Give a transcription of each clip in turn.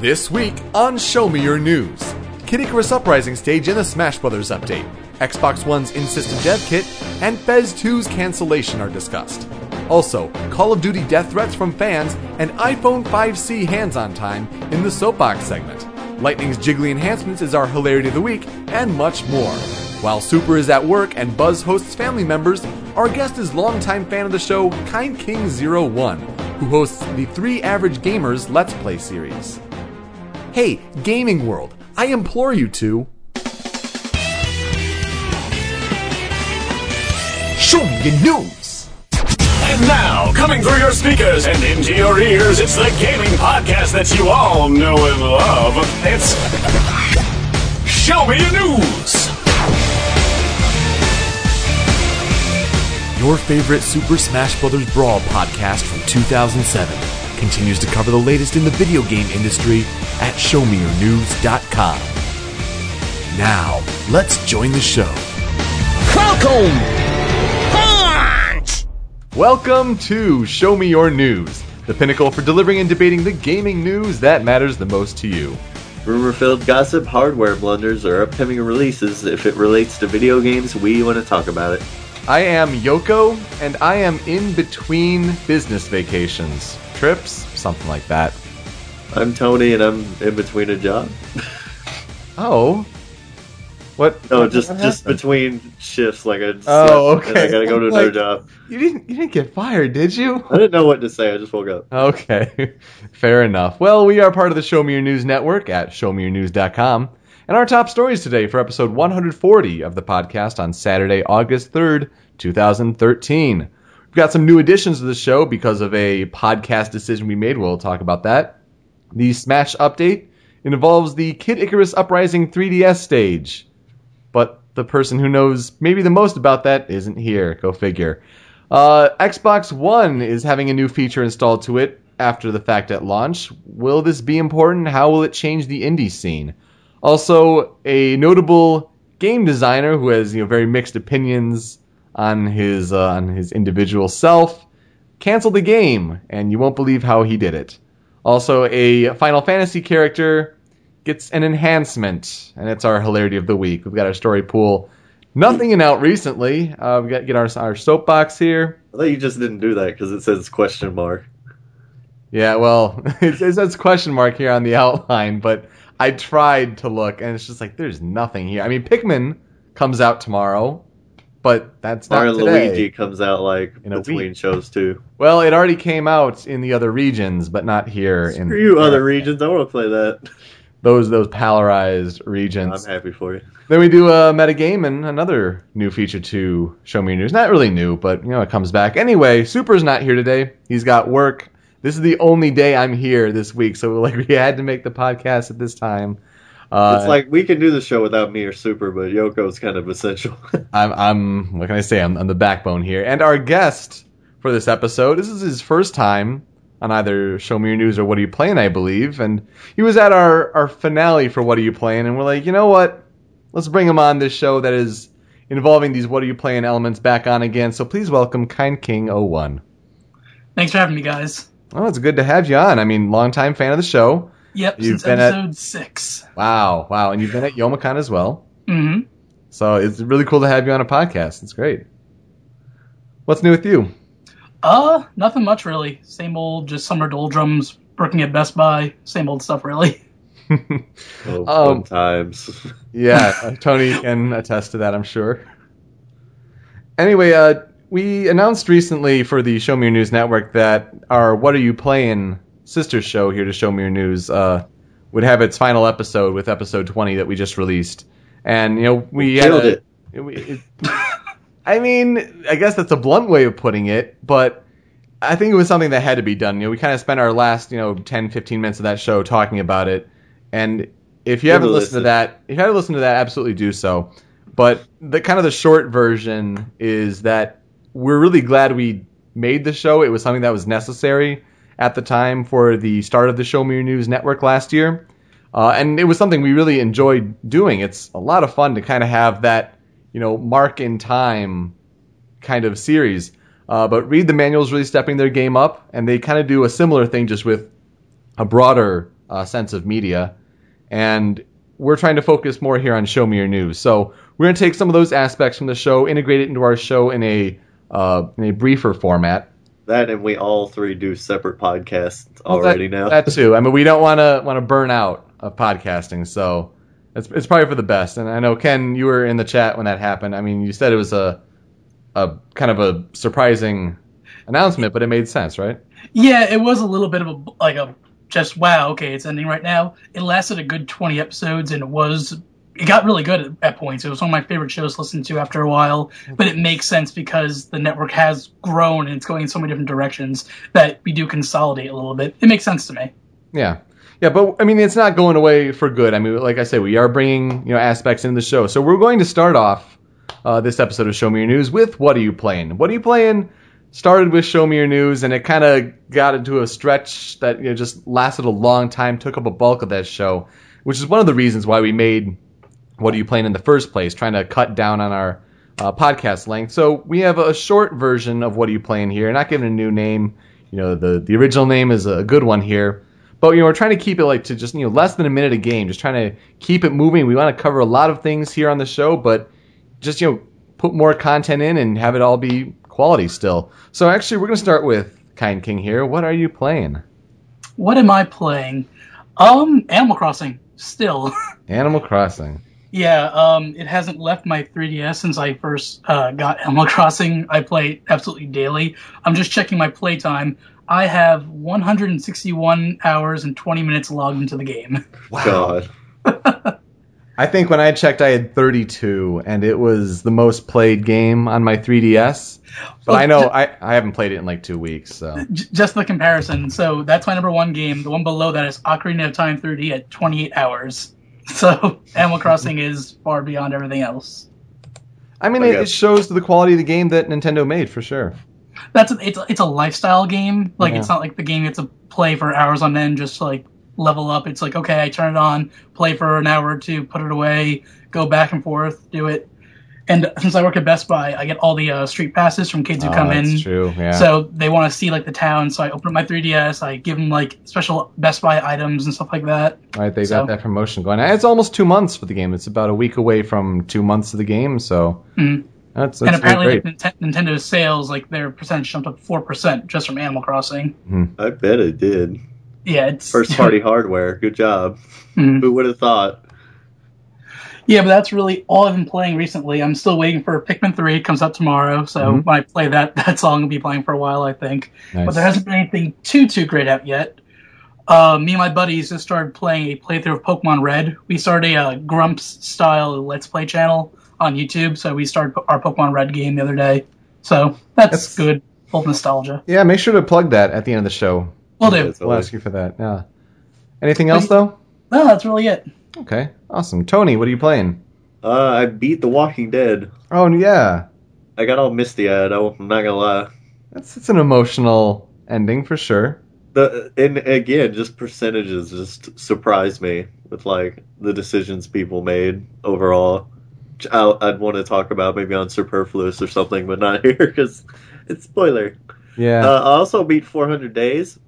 This week on Show Me Your News, Kid Icarus Uprising stage in the Smash Bros. update, Xbox One's in-system dev kit, and Fez 2's cancellation are discussed. Also, Call of Duty death threats from fans and iPhone 5C hands-on time in the Soapbox segment. Lightning's Jiggly enhancements is our hilarity of the week, and much more. While Super is at work and Buzz hosts family members, our guest is longtime fan of the show, Kind King 01, who hosts the Three Average Gamers Let's Play series. Hey, gaming world, I implore you to show me your news. And now, coming through your speakers and into your ears, it's the gaming podcast that you all know and love. It's Show Me Your News. Your favorite Super Smash Bros. Brawl podcast from 2007 continues to cover the latest in the video game industry at showmeyournews.com. Now, let's join the show. Welcome! Punch! Welcome to Show Me Your News, the pinnacle for delivering and debating the gaming news that matters the most to you. Rumor filled gossip, hardware blunders, or upcoming releases. If it relates to video games, we want to talk about it. I am Yoko, and I am in between business vacations. Trips, something like that. I'm Tony, and I'm in between a job. Oh. What? No, what- just just between shifts. Like I. Oh, okay. I gotta go to I'm another like- job. You didn't you didn't get fired, did you? I didn't know what to say. I just woke up. Okay, fair enough. Well, we are part of the Show Me Your News network at showmeyournews.com. And our top stories today for episode 140 of the podcast on Saturday, August 3rd, 2013. Got some new additions to the show because of a podcast decision we made. We'll talk about that. The Smash update involves the Kid Icarus Uprising 3DS stage. But the person who knows maybe the most about that isn't here. Go figure. Uh, Xbox One is having a new feature installed to it after the fact at launch. Will this be important? How will it change the indie scene? Also, a notable game designer who has you know very mixed opinions on his uh, on his individual self canceled the game, and you won't believe how he did it. Also, a Final Fantasy character gets an enhancement, and it's our hilarity of the week. We've got our story pool. Nothing in out recently. Uh, we got get our our soapbox here. I thought you just didn't do that because it says question mark. Yeah, well, it, it says question mark here on the outline, but I tried to look, and it's just like there's nothing here. I mean, Pikmin comes out tomorrow, but that's not Mario today. Luigi comes out like In between week. shows too. Well, it already came out in the other regions, but not here. in Screw you, other regions. I want to play that. those those polarized regions. I'm happy for you. Then we do a metagame and another new feature to Show Me News. Not really new, but you know it comes back. Anyway, Super's not here today. He's got work. This is the only day I'm here this week, so like we had to make the podcast at this time. Uh, it's like we can do the show without me or Super, but Yoko's kind of essential. I'm, I'm what can I say? I'm, I'm the backbone here. And our guest for this episode, this is his first time on either Show Me Your News or What Are You Playing, I believe. And he was at our, our finale for What Are You Playing, and we're like, you know what? Let's bring him on this show that is involving these What Are You Playing elements back on again. So please welcome Kind King 01. Thanks for having me, guys. Oh, it's good to have you on. I mean, longtime fan of the show. Yep, You've since been at- episode six. Wow, wow. And you've been at Youmacon as well. Mm-hmm. So it's really cool to have you on a podcast. It's great. What's new with you? Uh, nothing much really. Same old, just summer doldrums, working at Best Buy. Same old stuff, really. oh, Um, times. Yeah, Tony can attest to that, I'm sure. Anyway, uh, we announced recently for the Show Me Your News network that our What Are You Playing sister show here to Show Me Your News uh, would have its final episode with episode 20 that we just released. And, you know, we Killed a- it. it- we- it- I mean, I guess that's a blunt way of putting it, but I think it was something that had to be done. You know, we kind of spent our last, you know, 10, 15 minutes of that show talking about it. And if you Give haven't listened to that, if you haven't listened to that, absolutely do so. But the kind of the short version is that we're really glad we made the show. It was something that was necessary at the time for the start of the Show Me Your News network last year. Uh, and it was something we really enjoyed doing. It's a lot of fun to kind of have that, you know, mark in time kind of series. Uh, but Read the Manual's really stepping their game up, and they kind of do a similar thing just with a broader uh, sense of media, and we're trying to focus more here on Show Me Your News. So we're going to take some of those aspects from the show, integrate it into our show in a uh, in a briefer format. That and we all three do separate podcasts Well, already that, now. That too. I mean, we don't want to want to burn out of podcasting, so it's it's probably for the best. And I know Ken, you were in the chat when that happened. I mean, you said it was a a kind of a surprising announcement, but it made sense, right? Yeah, it was a little bit of a like a just wow. Okay, it's ending right now. It lasted a good twenty episodes, and it was it got really good at, at points. It was one of my favorite shows to listen to after a while. But it makes sense because the network has grown and it's going in so many different directions that we do consolidate a little bit. It makes sense to me. Yeah. Yeah, but I mean, it's not going away for good. I mean, like I said, we are bringing you know aspects into the show. So we're going to start off uh, this episode of Show Me Your News with What Are You Playing? What Are You Playing? Started with Show Me Your News, and it kind of got into a stretch that you know just lasted a long time, took up a bulk of that show, which is one of the reasons why we made What Are You Playing in the first place, trying to cut down on our uh, podcast length. So we have a short version of What Are You Playing here, not giving a new name. You know, the the original name is a good one here. But you know, we're trying to keep it like to just you know less than a minute a game, just trying to keep it moving. We want to cover a lot of things here on the show, but just you know put more content in and have it all be quality still. So actually, we're gonna start with Kind King here. What are you playing? What am I playing? Um, Animal Crossing. Still. Animal Crossing. Yeah, um, it hasn't left my 3DS since I first uh, got Animal Crossing. I play it absolutely daily. I'm just checking my playtime. I have 161 hours and 20 minutes logged into the game. God. I think when I checked, I had 32, and it was the most played game on my 3DS. But I know I, I haven't played it in like two weeks, so just the comparison. So that's my number one game. The one below that is Ocarina of Time 3D at 28 hours. So Animal Crossing is far beyond everything else. I mean, I it, it shows the quality of the game that Nintendo made for sure. That's a, it's a, it's a lifestyle game. Like Yeah. it's not like the game you have to play for hours on end just to, like level up. It's like okay, I turn it on, play for an hour or two, put it away, go back and forth, do it. And since I work at Best Buy, I get all the uh, street passes from kids who Oh, come that's in. true. Yeah. So they want to see like the town. So I open up my 3DS. I give them like special Best Buy items and stuff like that. All right, they So- got that promotion going. It's almost two months for the game. It's about a week away from two months of the game, so Mhm. that's, that's and apparently, great. like, Ninte- Nintendo's sales, like their percentage jumped up four percent just from Animal Crossing. Hmm. I bet it did. Yeah, it's First party hardware. Good job. Mhm. Who would have thought? Yeah, but that's really all I've been playing recently. I'm still waiting for Pikmin 3. It comes out tomorrow, so Mhm. when I play that, that's all I'm gonna be playing for a while, I think. Nice. But there hasn't been anything too too great out yet. Uh, me and my buddies just started playing a playthrough of Pokemon Red. We started a uh, Grumps style Let's Play channel on YouTube, so we started our Pokemon Red game the other day. So that's, That's- good, full nostalgia. yeah, make sure to plug that at the end of the show. We'll do. We'll ask you for that. Yeah. Anything else though? No, that's really it. Okay, awesome. Tony, what are you playing? Uh, I beat The Walking Dead. Oh yeah, I got all misty eyed. I'm not gonna lie. that's it's an emotional ending for sure. The and again, just percentages just surprised me with like the decisions people made overall. I, I'd want to talk about maybe on Superfluous or something, but not here because it's spoiler. Yeah. Uh, I also beat 400 Days,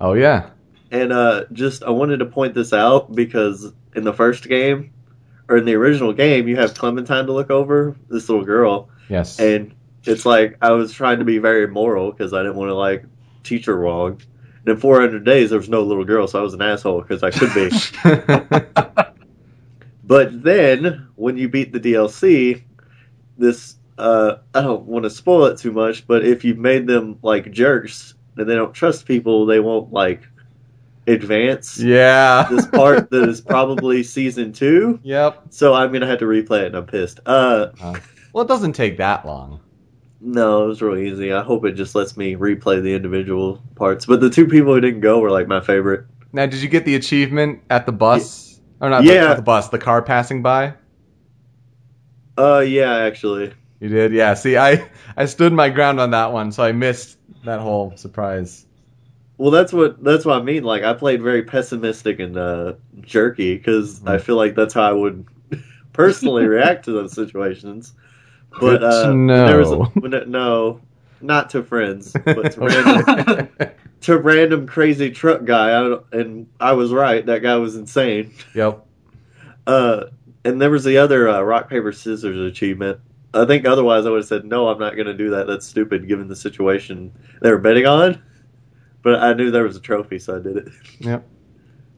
oh yeah. and uh, just I wanted to point this out because in the first game or in the original game, you have Clementine to look over this little girl, Yes. and it's like I was trying to be very moral because I didn't want to like teach her wrong. And in 400 days, there was no little girl, so I was an asshole because I could be. but then when you beat the DLC, this uh, I don't want to spoil it too much, but if you've made them like jerks and they don't trust people, they won't like advance yeah. this part that is probably season two. Yep. So I'm gonna have to replay it, and I'm pissed. Uh, Well, it doesn't take that long. No, it was real easy. I hope it just lets me replay the individual parts. But the two people who didn't go were like my favorite. Now, did you get the achievement at the bus? Or not, the, Yeah. not the bus, the car passing by? Uh, yeah, actually. You did, yeah. See, I I stood my ground on that one, so I missed that whole surprise. Well, that's what that's what I mean. Like, I played very pessimistic and uh, jerky because I feel like that's how I would personally react to those situations. But uh, when there was a, know. when it, no, not to friends, but to random, to random crazy truck guy. I and I was right. That guy was insane. yep. Uh, and there was the other uh, rock paper scissors achievement. I think otherwise I would have said no. I'm not going to do that. That's stupid given the situation they were betting on. But I knew there was a trophy, so I did it. Yep.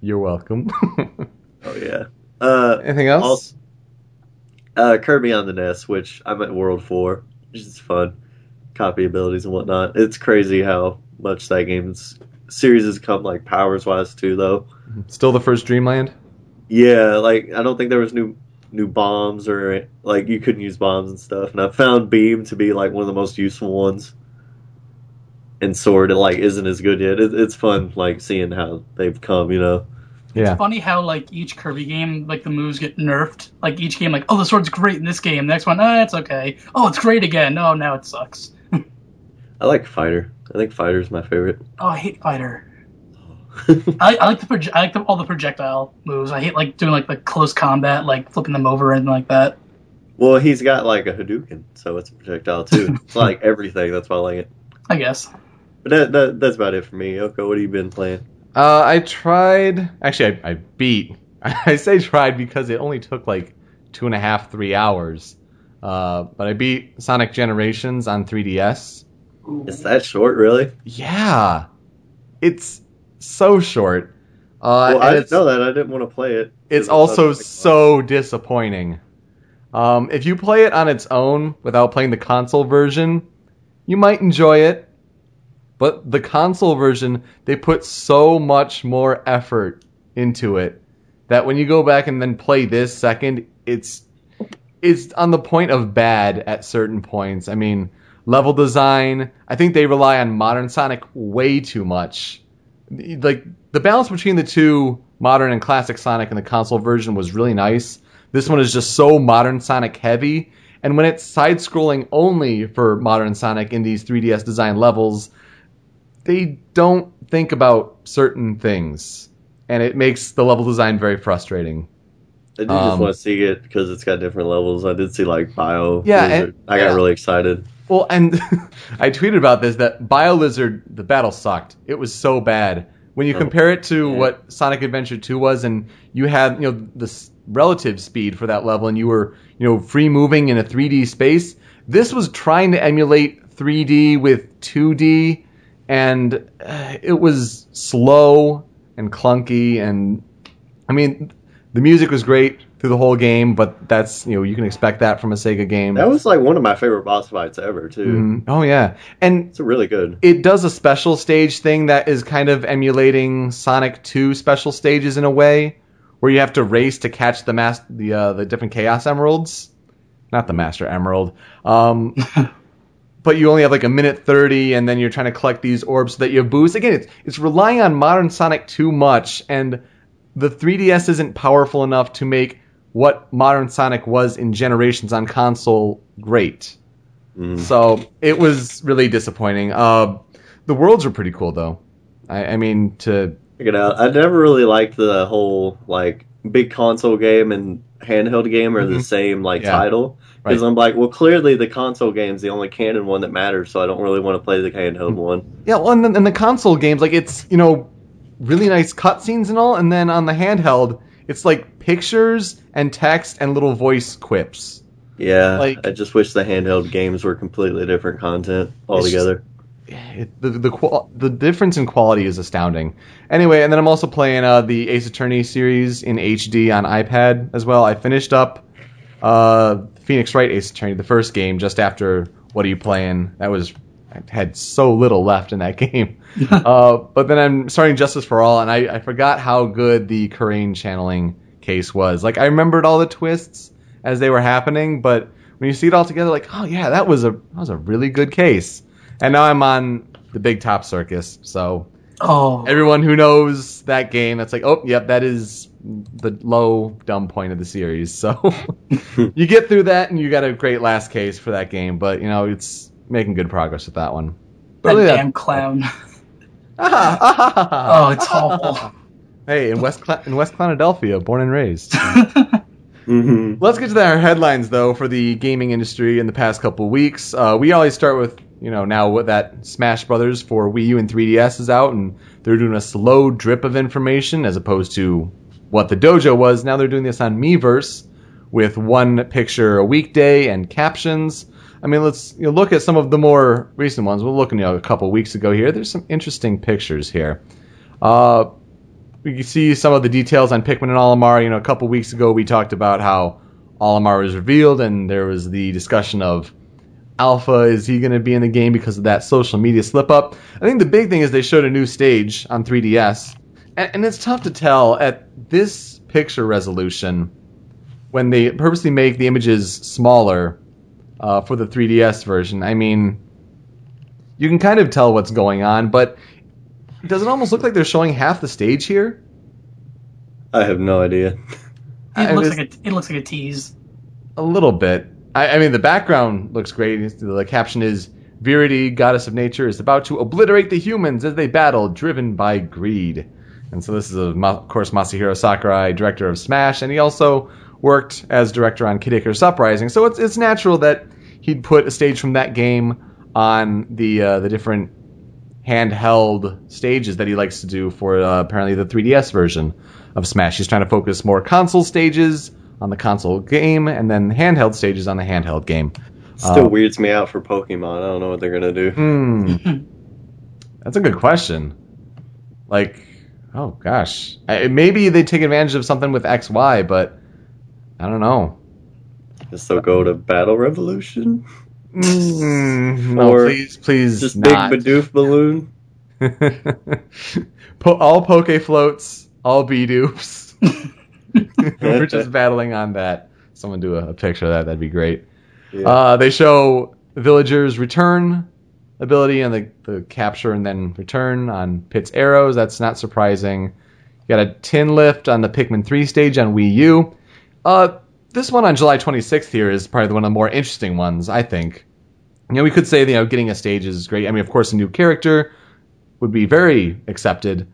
You're welcome. Oh yeah. Uh, Anything else? also, uh, Kirby on the NES, which I'm at World Four, which is fun. Copy abilities and whatnot. It's crazy how much that game's series has come like powers wise too, though. Still the first Dreamland? Yeah, like I don't think there was new new bombs or like you couldn't use bombs and stuff. And I found Beam to be like one of the most useful ones. And Sword it like isn't as good yet. It, it's fun like seeing how they've come. You know. Yeah. It's funny how like each Kirby game, like the moves get nerfed. Like each game, like oh the sword's great in this game. Next one, ah, it's okay. Oh, it's great again. Oh, now it sucks. I like Fighter. I think Fighter's my favorite. Oh, I hate fighter. I, I like the proje- I like the, all the projectile moves. I hate like doing like the close combat, like flipping them over and like that. well, he's got like a Hadouken, so it's a projectile too. it's like everything. That's why I like it. I guess. But that, that that's about it for me. Yoko, what have you been playing? Uh, I tried. Actually, I, I beat. I say tried because it only took like two and a half, three hours. Uh, but I beat Sonic Generations on 3DS. Is that short, really? Yeah, it's so short. Uh, well, I didn't know that. I didn't want to play it. it's also it was, so disappointing. Um, if you play it on its own without playing the console version, you might enjoy it. But the console version, they put so much more effort into it that when you go back and then play this second, it's it's on the point of bad at certain points. I mean, level design, I think they rely on modern Sonic way too much. Like the balance between the two, modern and classic Sonic in the console version was really nice. This one is just so modern Sonic heavy, and when it's side scrolling only for modern Sonic in these 3DS design levels, they don't think about certain things, and it makes the level design very frustrating. I do um, just want to see it because it's got different levels. I did see like Bio. Yeah, and- I got yeah. really excited. Well, and I tweeted about this that Bio Lizard the battle sucked. It was so bad. When you Oh, compare it to yeah. what Sonic Adventure 2 was, and you had you know the relative speed for that level, and you were you know free moving in a 3D space, this was trying to emulate 3D with 2D, and uh, it was slow and clunky, and I mean the music was great through the whole game, but that's you know you can expect that from a Sega game. That was like one of my favorite boss fights ever too. Mhm. Oh yeah, and It's really good. it does a special stage thing that is kind of emulating Sonic 2 special stages in a way, where you have to race to catch the mas- the uh, the different Chaos Emeralds, not the Master Emerald. Um, but you only have like a minute thirty, and then you're trying to collect these orbs so that you have boosts. Again, it's it's relying on modern Sonic too much, and the 3DS isn't powerful enough to make what modern Sonic was in generations on console great. Mhm. So it was really disappointing. Uh, the worlds were pretty cool though. I, I mean, to it out. I never really liked the whole like big console game and handheld game are the Mhm. same like Yeah. title because Right. I'm like, well, clearly the console game's the only canon one that matters, so I don't really want to play the handheld one. yeah, well, and, then, and the console games like it's you know really nice cutscenes and all, and then on the handheld it's like pictures and text and little voice quips. Yeah, Like- I just wish the handheld games were completely different content altogether. It, the the qual- the difference in quality is astounding. Anyway, and then I'm also playing uh, the Ace Attorney series in HD on iPad as well. I finished up uh, Phoenix Wright Ace Attorney, the first game, just after What Are You Playing? That was I had so little left in that game. uh, but then I'm starting Justice for All, and I, I forgot how good the Kurain channeling case was. Like I remembered all the twists as they were happening, but when you see it all together, like oh yeah, that was a that was a really good case. And now I'm on the Big Top Circus, so Oh, everyone who knows that game, that's like, oh, yep, that is the low dumb point of the series. So you get through that, and you got a great last case for that game. But you know, it's making good progress with that one. that other than damn clown. oh, Oh, it's awful. Hey, in West Cla- in West Clonadelphia, born and raised. hmm Let's get to our headlines though for the gaming industry in the past couple weeks. Uh, we always start with you know, now what that Smash Brothers for Wii U and 3DS is out, and they're doing a slow drip of information as opposed to what the dojo was. Now they're doing this on Miiverse with one picture a weekday and captions. I mean, let's you know, look at some of the more recent ones. We're looking you know, a couple weeks ago here. There's some interesting pictures here. Uh, we can see some of the details on Pikmin and Olimar. You know, a couple weeks ago we talked about how Olimar was revealed, and there was the discussion of Alpha. Is he going to be in the game because of that social media slip up? I think the big thing is they showed a new stage on 3DS, and, and it's tough to tell at this picture resolution when they purposely make the images smaller uh, for the 3DS version. I mean, you can kind of tell what's going on, but does it almost look like they're showing half the stage here? I have no idea. It looks was- like a it looks like a tease. A little bit. I, I mean, the background looks great. The caption is Viridi, goddess of nature, is about to obliterate the humans as they battle, driven by greed. And so this is, of of course, Masahiro Sakurai, director of Smash, and he also worked as director on Kid Icarus Uprising. So it's, it's natural that he'd put a stage from that game on the uh, the different handheld stages that he likes to do for uh, apparently the 3DS version of Smash. He's trying to focus more console stages on the console game and then handheld stages on the handheld game. Still Uh, weirds me out for Pokemon. I don't know what they're gonna do. Hmm. That's a good question. Like, oh gosh, I, maybe they take advantage of something with X Y, but I don't know. Guess they'll go to Battle Revolution. Mm, no, Or please, please, Just not. big Bidoof balloon. Po- all Poke floats, all Bidoops. We're just battling on that. Someone do a, a picture of that. That'd be great. Yeah. Uh, they show villagers return ability and the, the capture and then return on Pit's arrows. That's not surprising. You got a tin lift on the Pikmin 3 stage on Wii U. Uh, this one on July 26th here is probably one of the more interesting ones, I think. You know, we could say, you know, getting a stage is great. I mean, of course, a new character would be very accepted.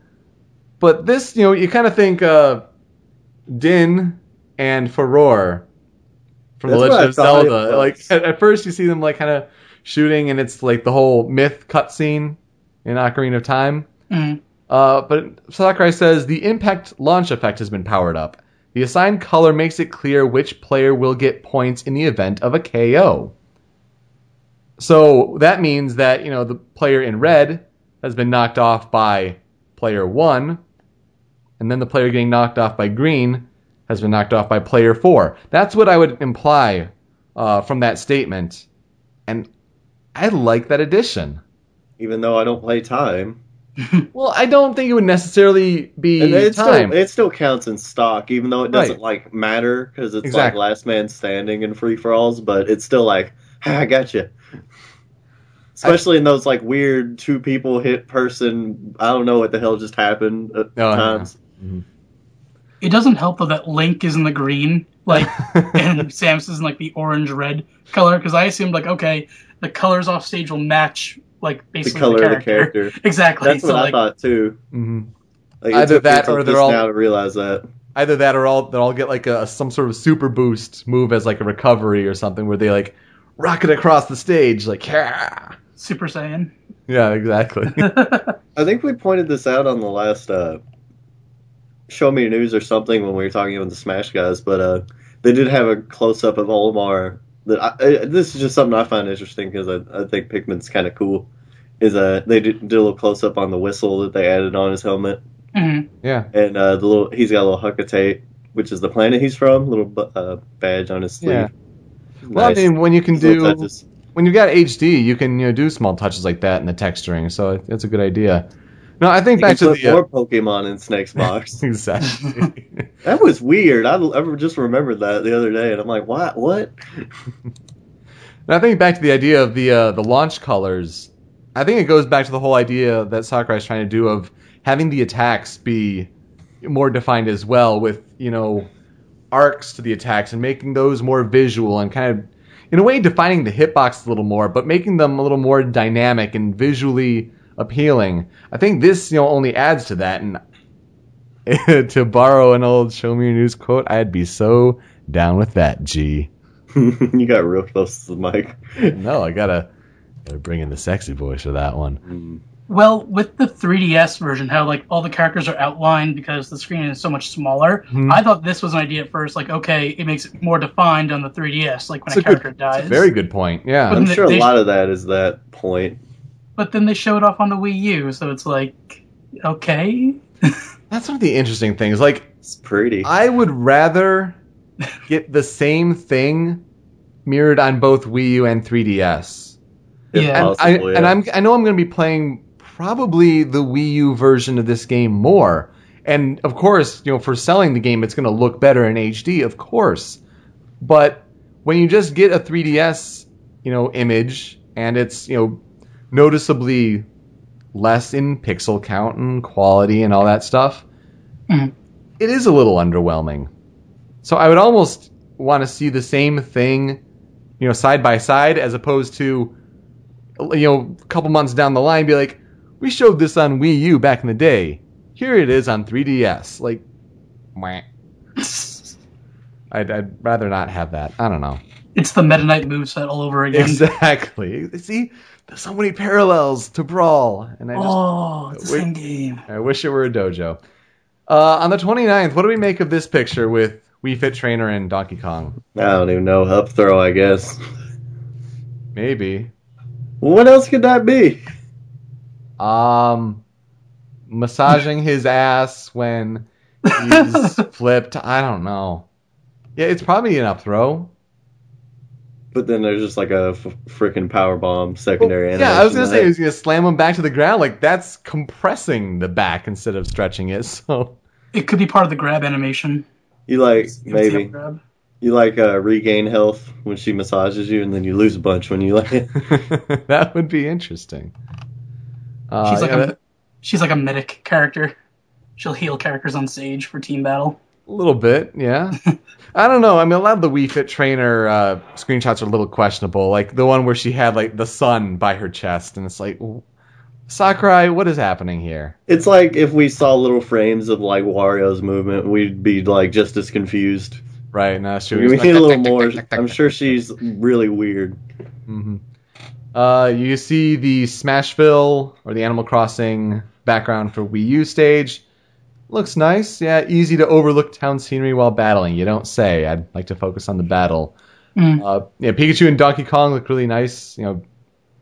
But this, you know, you kind of think uh, Din and Farore from The That's what Legend of Zelda. Like at, at first, you see them like kind of shooting, and it's like the whole myth cutscene in Ocarina of Time. Mm. Uh, but Sakurai says the impact launch effect has been powered up. The assigned color makes it clear which player will get points in the event of a KO. So that means that, you know, the player in red has been knocked off by player one, and then the player getting knocked off by green has been knocked off by player four. That's what I would imply uh, from that statement. And I like that addition. Even though I don't play time, Well, I don't think it would necessarily be and it time. still it still counts in stock, even though it doesn't Right. like matter because it's Exactly. like last man standing in free for alls. But it's still like, "Ha, I got you. Especially in those like weird two people hit person. I don't know what the hell just happened at Oh, yeah. Times. It doesn't help though that Link is in the green, like, and Samus is in like the orange red color. Because I assumed like, okay, the colors off stage will match like The basically color the of the character. character. Exactly. That's so what I thought too. hmm Like, it Either that or they're just all- now to realize that. Either that or all they'll all get like a some sort of super boost move as like a recovery or something where they like rocket across the stage like yeah. Super Saiyan. Yeah, exactly. I think we pointed this out on the last uh, Show Me News or something when we were talking about the Smash guys, but uh, they did have a close up of Olimar. That I, I, this is just something I find interesting because I, I think Pikmin's kind of cool. Is uh they did, did a little close up on the whistle that they added on his helmet, Mhm. yeah. and uh, the little he's got a little Hocotate, which is the planet he's from, little uh, badge on his sleeve. Yeah. Well, I mean, when you can Little do touches. when you've got HD, you can you know do small touches like that in the texturing. So it's a good idea. No, I think You back to the uh, more Pokemon in Snake's box. exactly. That was weird. I, I just remembered that the other day, and I'm like, what? What? And I think back to the idea of the uh, the launch colors. I think it goes back to the whole idea that Sakurai is trying to do of having the attacks be more defined as well, with you know arcs to the attacks and making those more visual and kind of in a way defining the hitbox a little more, but making them a little more dynamic and visually appealing. I think this you know only adds to that. And to borrow an old "Show Me Your News" quote, I'd be so down with that. G. you got real close to the mic. No, I gotta They're bringing the sexy voice for that one. Mm. Well, with the 3DS version, how like all the characters are outlined because the screen is so much smaller. Hmm. I thought this was an idea at first, like okay, it makes it more defined on the 3DS, like when It's a, a good- character dies. Very good point. Yeah. But- I'm They- sure a they- lot of that is that point. But then they show it off on the Wii U, so it's like, okay, That's one of the interesting things. Like, It's pretty. I would rather get the same thing mirrored on both Wii U and 3DS. if Yeah. And, I, possible, and. I'm I know I'm going to be playing probably the Wii U version of this game more. And of course, you know, for selling the game, it's going to look better in HD, of course. But when you just get a 3DS, you know, image and it's you know noticeably less in pixel count and quality and all that stuff, Mhm. it is a little underwhelming. So I would almost want to see the same thing, you know, side by side as opposed to, you know, a couple months down the line, be like, we showed this on Wii U back in the day. Here it is on 3DS. Like. I'd, I'd rather not have that. I don't know. it's the Meta Knight moveset all over again. Exactly. See, there's so many parallels to Brawl, and I just Oh, it's the same game. I wish it were a dojo. Uh, on the 29th, what do we make of this picture with Wii Fit Trainer and Donkey Kong? I don't even know. Up throw, I guess. Maybe. What else could that be? Um, massaging his ass when he's flipped. I don't know. Yeah, it's probably an up throw. But then there's just like a f- freaking power bomb secondary. Animation. Yeah, I was gonna say that- he's gonna slam him back to the ground. Like that's compressing the back instead of stretching it. So It could be part of the grab animation. you like It's the maybe up grab. you like uh, regain health when she massages you, and then you lose a bunch when you like. that would be interesting. Uh, She's like yeah, a that- she's like a medic character. She'll heal characters on stage for team battle. A little bit, yeah. I don't know. I mean, a lot of the Wii Fit Trainer uh, screenshots are a little questionable. Like the one where she had like the sun by her chest, and it's like, Sakurai, what is happening here? It's like if we saw little frames of like Wario's movement, we'd be like just as confused. Right? No, she We need a little more. I'm sure she's really weird. hmm Uh, you see the Smashville or the Animal Crossing background for Wii U stage. Looks nice. Yeah, easy to overlook town scenery while battling. You don't say. I'd like to focus on the battle. Mm. Uh, yeah, Pikachu and Donkey Kong look really nice. You know,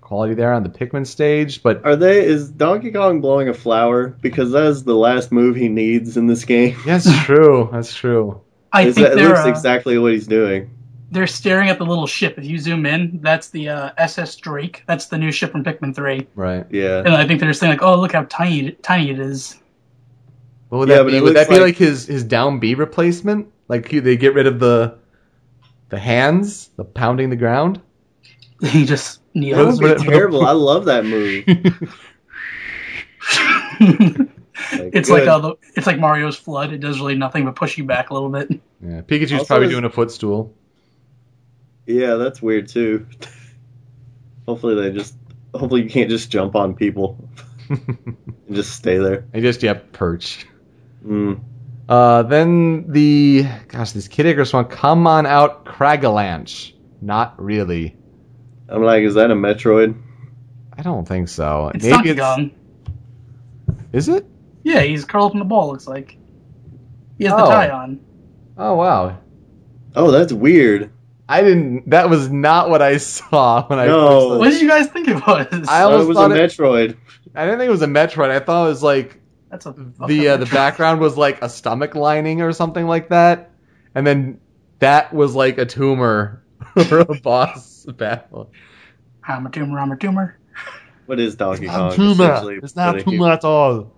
quality there on the Pikmin stage, but Are they? Is Donkey Kong blowing a flower? Because that is the last move he needs in this game. That's true. That's true. I Is think that- it looks uh, exactly what he's doing. they're staring at the little ship. If you zoom in, that's the uh, SS Drake. That's the new ship from Pikmin Three. Right. Yeah. And I think they're saying like, "Oh, look how tiny tiny it is." What would Yeah, that but be? Would that looks be like- like his his down B replacement? Like he- they get rid of the the hands, the pounding the ground. He just That kneels. would be terrible. I love that move. Like, it's good. like uh, it's like Mario's FLUDD. It does really nothing but push you back a little bit. yeah, Pikachu's Also, probably is- doing a footstool. Yeah, that's weird too. hopefully they just. Hopefully you can't just jump on people and just stay there. I just yeah perch. Mm. Uh, then the gosh, this Kid Icarus one. Come on out, Cragalanche. Not really. I'm like, is that a Metroid? I don't think so. It's Donkey Kong. Is it? Yeah, he's curled up in the ball. Looks like he has Oh. the tie on. Oh wow. Oh, that's weird. I didn't. That was not what I saw when I. No. first- What did you guys think it was? I I almost it was a thought it- Metroid. I didn't think it was a Metroid. I thought it was like That's a the uh, the background was like a stomach lining or something like that, and then that was like a tumor or a boss battle. I'm a tumor. I'm a tumor. What is Donkey Not Kong? a tumor. It's not What a tumor at all.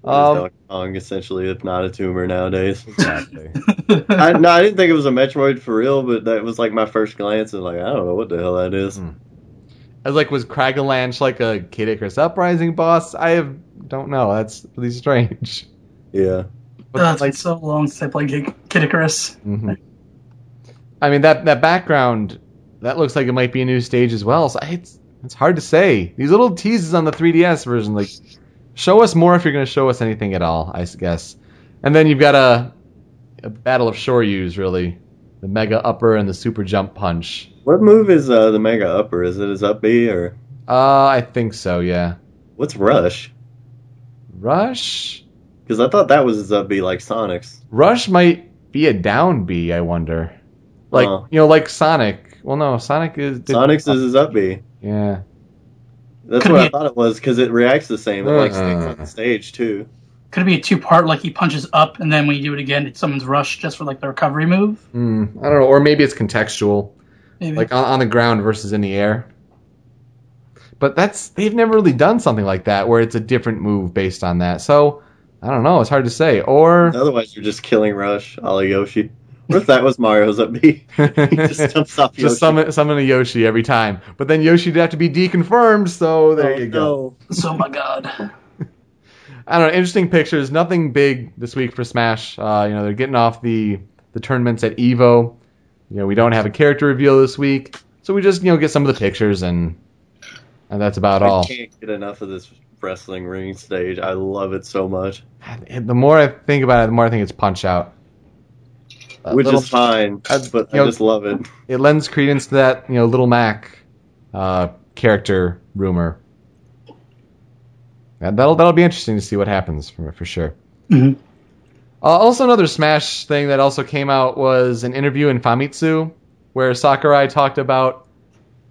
what is Um, Donkey Kong essentially, if not a tumor nowadays? Exactly. I, no, I didn't think it was a Metroid for real, but that was like my first glance, and like I don't know what the hell that is. Hmm. I was like, was Cragalanche like a Kid Icarus Uprising boss? I have, don't know. That's really strange. Yeah, But, Uh, it's like, been so long since I played Kid, Kid Icarus. mhm. I mean that that background that looks like it might be a new stage as well. So I- it's it's hard to say. These little teases on the 3DS version, like, show us more if you're going to show us anything at all. I guess. And then you've got a a battle of Shoryus, really, the Mega Upper and the Super Jump Punch. What move is uh, the Mega Upper? Is it his up B or? Uh, I think so. Yeah. What's Rush? Rush. Because I thought that was his up B like Sonic's. Rush might be a down B. I wonder. Like Oh. you know, like Sonic. Well, no, Sonic is. did- Sonic's is his up B. Yeah. That's Could what be- I thought it was because it reacts the same. It like sticks Uh. on the stage too. Could it be a two part, like he punches up, and then when you do it again, it's someone's rush just for like the recovery move? Hmm. I don't know. Or maybe it's contextual. Maybe. like on, on the ground versus in the air. But that's they've never really done something like that where it's a different move based on that. So I don't know. It's hard to say. Or Otherwise, you're just killing Rush, a Yoshi. What if that was Mario's up B? he just jumps off Yoshi. just summon summon a Yoshi every time. But then Yoshi'd have to be deconfirmed. So there Oh, you go. no. so my god. I don't know. Interesting pictures. Nothing big this week for Smash. Uh, you know they're getting off the the tournaments at Evo. You know we don't have a character reveal this week, so we just you know get some of the pictures and and that's about I all. I can't get enough of this wrestling ring stage. I love it so much, And the more I think about it, the more I think it's Punch Out. A which little- is fine. uh, but I know- just love it. it lends credence to that you know Little Mac uh, character rumor. Yeah, that'll that'll be interesting to see what happens for for sure. Mhm. Uh, also, another Smash thing that also came out was an interview in Famitsu where Sakurai talked about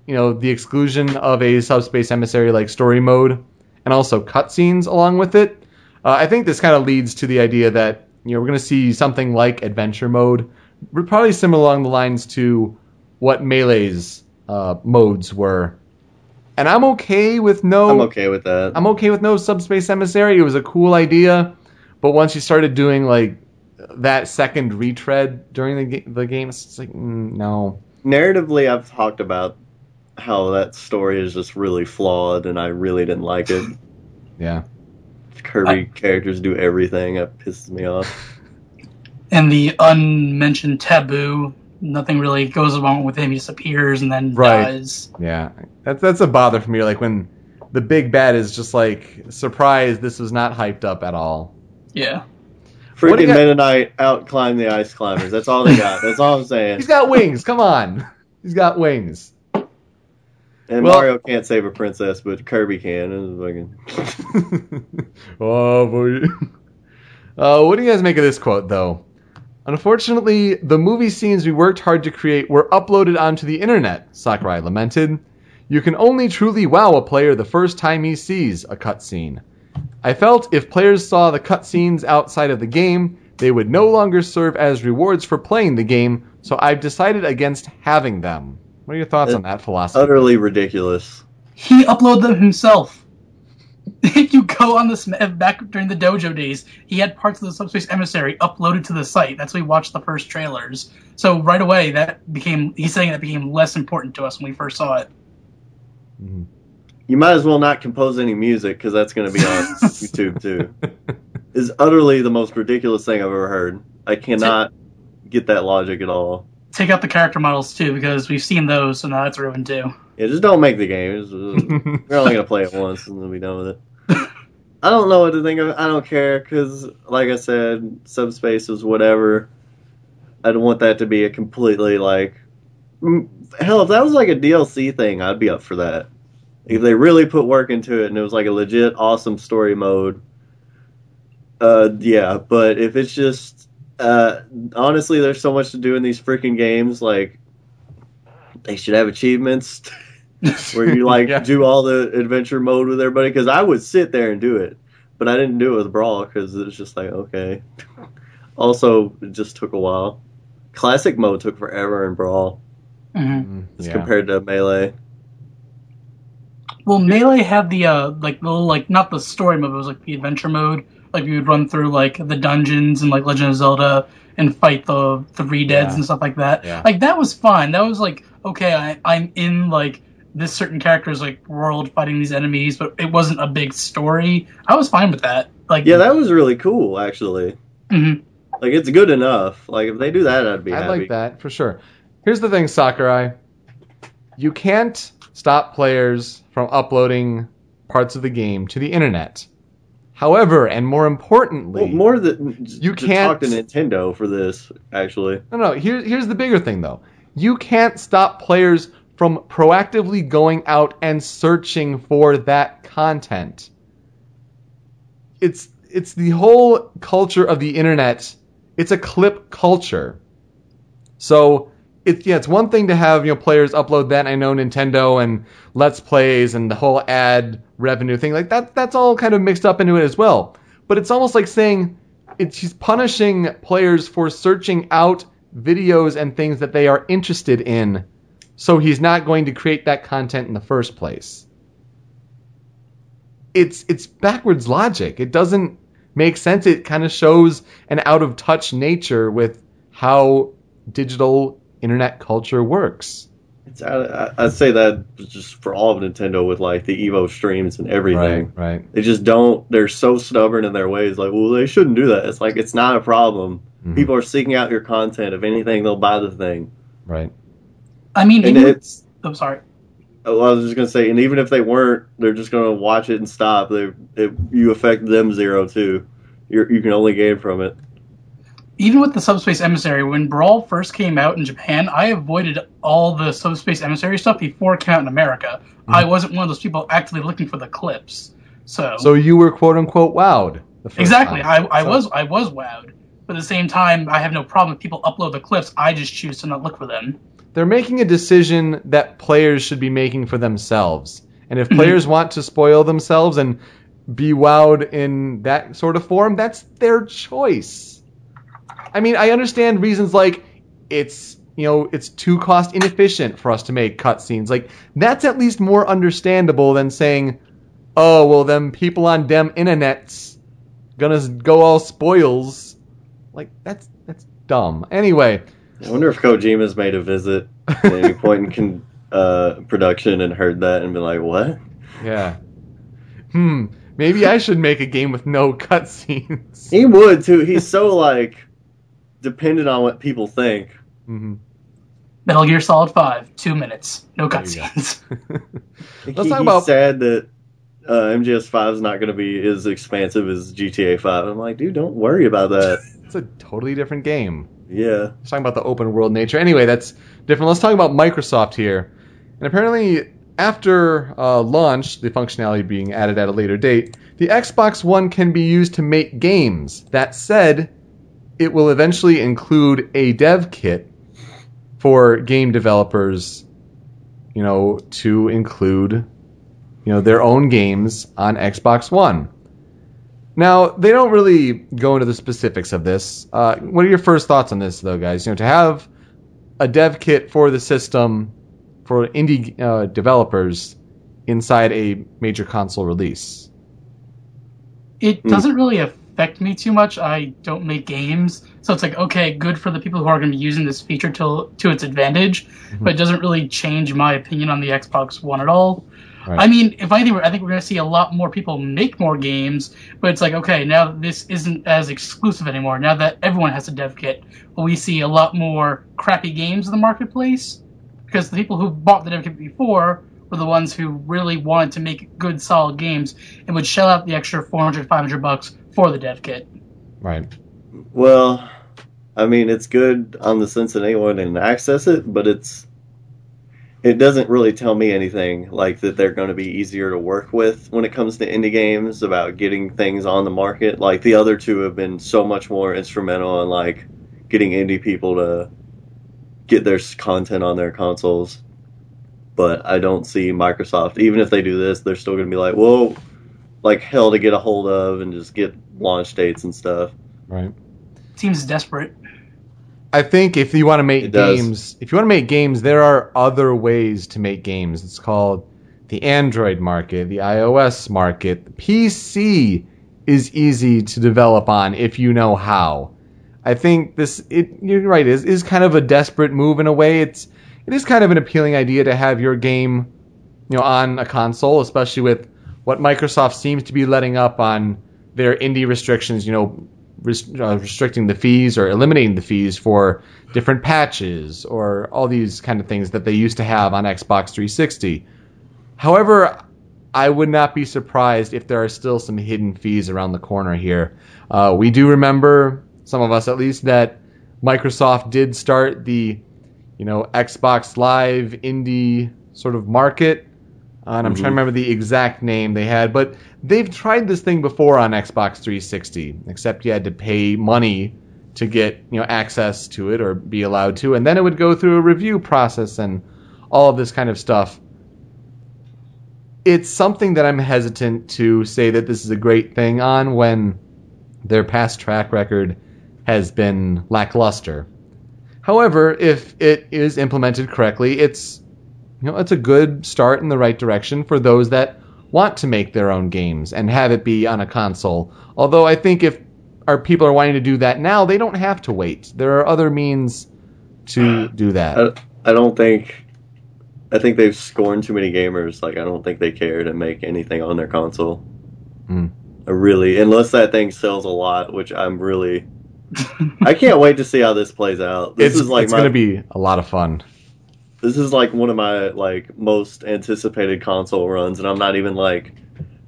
you know the exclusion of a subspace emissary like story mode and also cutscenes along with it. Uh, I think this kind of leads to the idea that you know we're going to see something like adventure mode, probably similar along the lines to what Melee's uh, modes were. And I'm okay with no. I'm okay with that. I'm okay with no subspace emissary. It was a cool idea, but once you started doing like that second retread during the ga- the game, it's like mm, no. Narratively, I've talked about how that story is just really flawed, and I really didn't like it. Yeah. Kirby characters do everything. That pisses me off. And the unmentioned taboo, nothing really goes along with him. He just appears and then Right. dies. Yeah, that's that's a bother for me. Like when the big bad is just like surprised this was not hyped up at all. Yeah. What do you Freaking got- Meta Knight out climb the ice climbers. That's all they got. That's all I'm saying. He's got wings. Come on, he's got wings. And Well- Mario can't save a princess, but Kirby can. It's fucking- oh boy. Uh, what do you guys make of this quote though? Unfortunately, the movie scenes we worked hard to create were uploaded onto the internet, Sakurai lamented. You can only truly wow a player the first time he sees a cutscene. I felt if players saw the cutscenes outside of the game, they would no longer serve as rewards for playing the game, so I've decided against having them. What are your thoughts on that philosophy? utterly ridiculous. He uploaded them himself. If you go on this eh, back during the dojo days, he had parts of the subspace emissary uploaded to the site. That's why we watched the first trailers. So right away, that became he's saying that became less important to us when we first saw it. Mm-hmm. You might as well not compose any music because that's going to be on YouTube too. Is utterly the most ridiculous thing I've ever heard. I cannot get that logic at all. Take out the character models too, because we've seen those, so now it's ruined too. Yeah, just don't make the game. It's- it's- We're only gonna play it once and then be done with it. I don't know what to think of. it. I don't care because, like I said, subspace is whatever. I don't want that to be a completely like. mm, Hell, if that was like a DLC thing, I'd be up for that. If they really put work into it and it was like a legit awesome story mode, uh, yeah. But if it's just, uh, honestly, there's so much to do in these freaking games. Like, they should have achievements where you like Yeah. do all the adventure mode with everybody. Because I would sit there and do it, but I didn't do it with Brawl because it was just like okay. also, it just took a while. Classic mode took forever in Brawl hmm Mm, as yeah. compared to Melee. Well, Melee had the uh, like little like not the story mode, it was like the adventure mode. Like you would run through like the dungeons and like Legend of Zelda and fight the ReDeads Yeah. and stuff like that. Yeah. Like that was fun. That was like okay, I, I'm in like this certain character's like world fighting these enemies, but it wasn't a big story. I was fine with that. Like Yeah, that was really cool actually. Mhm. Like it's good enough. Like if they do that, I'd be I'd happy. like that for sure. Here's the thing, Sakurai. You can't stop players from uploading parts of the game to the internet. However, and more importantly, Well, more than You can't- talk to Nintendo for this. Actually, no, no. Here's here's the bigger thing though. You can't stop players from proactively going out and searching for that content. It's it's the whole culture of the internet. It's a clip culture. So it's yeah, it's one thing to have you know players upload that. I know Nintendo and Let's Plays and the whole ad revenue thing like that. That's all kind of mixed up into it as well. But it's almost like saying it's she's punishing players for searching out videos and things that they are interested in. So he's not going to create that content in the first place. It's it's backwards logic. It doesn't make sense. It kind of shows an out of touch nature with how digital internet culture works. It's, I, I'd say that just for all of Nintendo with like the Evo streams and everything. Right, right. They just don't. They're so stubborn in their ways. Like, well, they shouldn't do that. It's like it's not a problem. Mhm. People are seeking out your content. If anything, they'll buy the thing. Right. I mean, And even, it's. I'm sorry. I was just gonna say, and even if they weren't, they're just gonna watch it and stop. They, it, you affect them zero too. You're, you can only gain from it. Even with the Subspace Emissary, when Brawl first came out in Japan, I avoided all the Subspace Emissary stuff before it came out in America. Mm-hmm. I wasn't one of those people actively looking for the clips. So, So you were quote unquote wowed. The first exactly, time. I, I So- was I was wowed. But at the same time, I have no problem if people upload the clips. I just choose to not look for them. They're making a decision that players should be making for themselves. And if mm-hmm. players want to spoil themselves and be wowed in that sort of form, that's their choice. I mean, I understand reasons like it's you know it's too cost inefficient for us to make cutscenes. Like that's at least more understandable than saying, oh well, them people on dem internets gonna go all spoils. Like that's that's dumb. Anyway, I wonder if Kojima's made a visit at any point in con, uh, production and heard that and been like, "What?" Yeah. Hmm. Maybe I should make a game with no cutscenes. He would too. He's so like dependent on what people think. hmm Metal Gear Solid Five, two minutes, no There you go. cutscenes. Let's he, talk he's about- sad that uh, MGS5 is not going to be as expansive as GTA 5. I'm like, dude, don't worry about that. It's a totally different game. yeah. Let's talk about the open world nature. Anyway, that's different. Let's talk about Microsoft here. And apparently, after uh, launch, the functionality being added at a later date, the Xbox One can be used to make games. That said, it will eventually include a dev kit for game developers, you know, to include, you know, their own games on Xbox One. Now, they don't really go into the specifics of this. Uh, what are your first thoughts on this, though, guys? You know, to have a dev kit for the system for indie uh, developers inside a major console release. it Hmm. doesn't really affect me too much. I don't make games, so it's like okay, good for the people who are going to be using this feature to to its advantage, Mm-hmm. but it doesn't really change my opinion on the Xbox One at all. Right. I mean, if anything, I think we're going to see a lot more people make more games, but it's like okay, now this isn't as exclusive anymore. Now that everyone has a dev kit, will we see a lot more crappy games in the marketplace? Because the people who bought the dev kit before were the ones who really wanted to make good, solid games and would shell out the extra 400, 500 bucks for the dev kit. Right. Well, I mean, it's good on the sense that anyone can access it, but it's it doesn't really tell me anything like that they're going to be easier to work with when it comes to indie games about getting things on the market. Like the other two have been so much more instrumental in like getting indie people to get their content on their consoles. But I don't see Microsoft, even if they do this, they're still going to be like, whoa, like hell to get a hold of and just get launch dates and stuff. Right. Seems desperate. I think if you want to make It does. games, if you want to make games, there are other ways to make games. It's called the Android market, the iOS market. The PC is easy to develop on if you know how. I think this it you're right, is is kind of a desperate move in a way. It's it is kind of an appealing idea to have your game, you know, on a console, especially with what Microsoft seems to be letting up on their indie restrictions, you know, res- uh, restricting the fees or eliminating the fees for different patches or all these kind of things that they used to have on Xbox 360. However, I would not be surprised if there are still some hidden fees around the corner here. Uh, we do remember, some of us at least, that Microsoft did start the, you know, Xbox Live indie sort of market. And I'm trying to mm-hmm. remember the exact name they had, but they've tried this thing before on Xbox 360, except you had to pay money to get you know access to it or be allowed to, and then it would go through a review process and all of this kind of stuff. It's something that I'm hesitant to say that this is a great thing on when their past track record has been lackluster. However, if it is implemented correctly, it's you know it's a good start in the right direction for those that want to make their own games and have it be on a console. Although I think if our people are wanting to do that now, they don't have to wait. There are other means to do that. I, I don't think. I think they've scorned too many gamers. Like I don't think they care to make anything on their console. Hmm. I really, unless that thing sells a lot, which I'm really. I can't wait to see how this plays out. This it's is like it's my, to be a lot of fun. This is like one of my like most anticipated console runs, and I'm not even like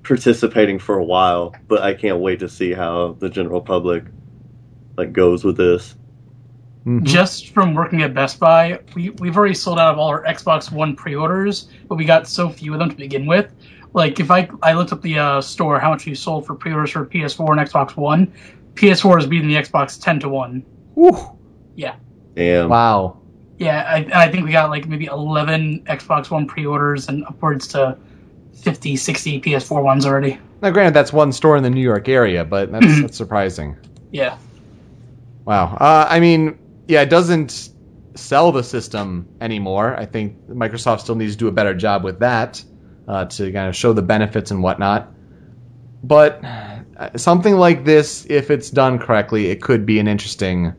participating for a while, but I can't wait to see how the general public like goes with this. Mhm. Just from working at Best Buy, we, we've already sold out of all our Xbox One pre-orders, but we got so few of them to begin with. Like if I I looked up the uh, store how much we sold for pre-orders for PS4 and Xbox One, PS4 is beating the Xbox ten to one. Whew. Yeah. Damn. Wow. Yeah, I, I think we got like maybe 11 Xbox One pre-orders and upwards to 50, 60 PS4 ones already. Now, granted, that's one store in the New York area, but that's, that's surprising. Yeah. Wow. Uh, I mean, yeah, it doesn't sell the system anymore. I think Microsoft still needs to do a better job with that uh, to kind of show the benefits and whatnot. But uh, something like this, if it's done correctly, it could be an interesting,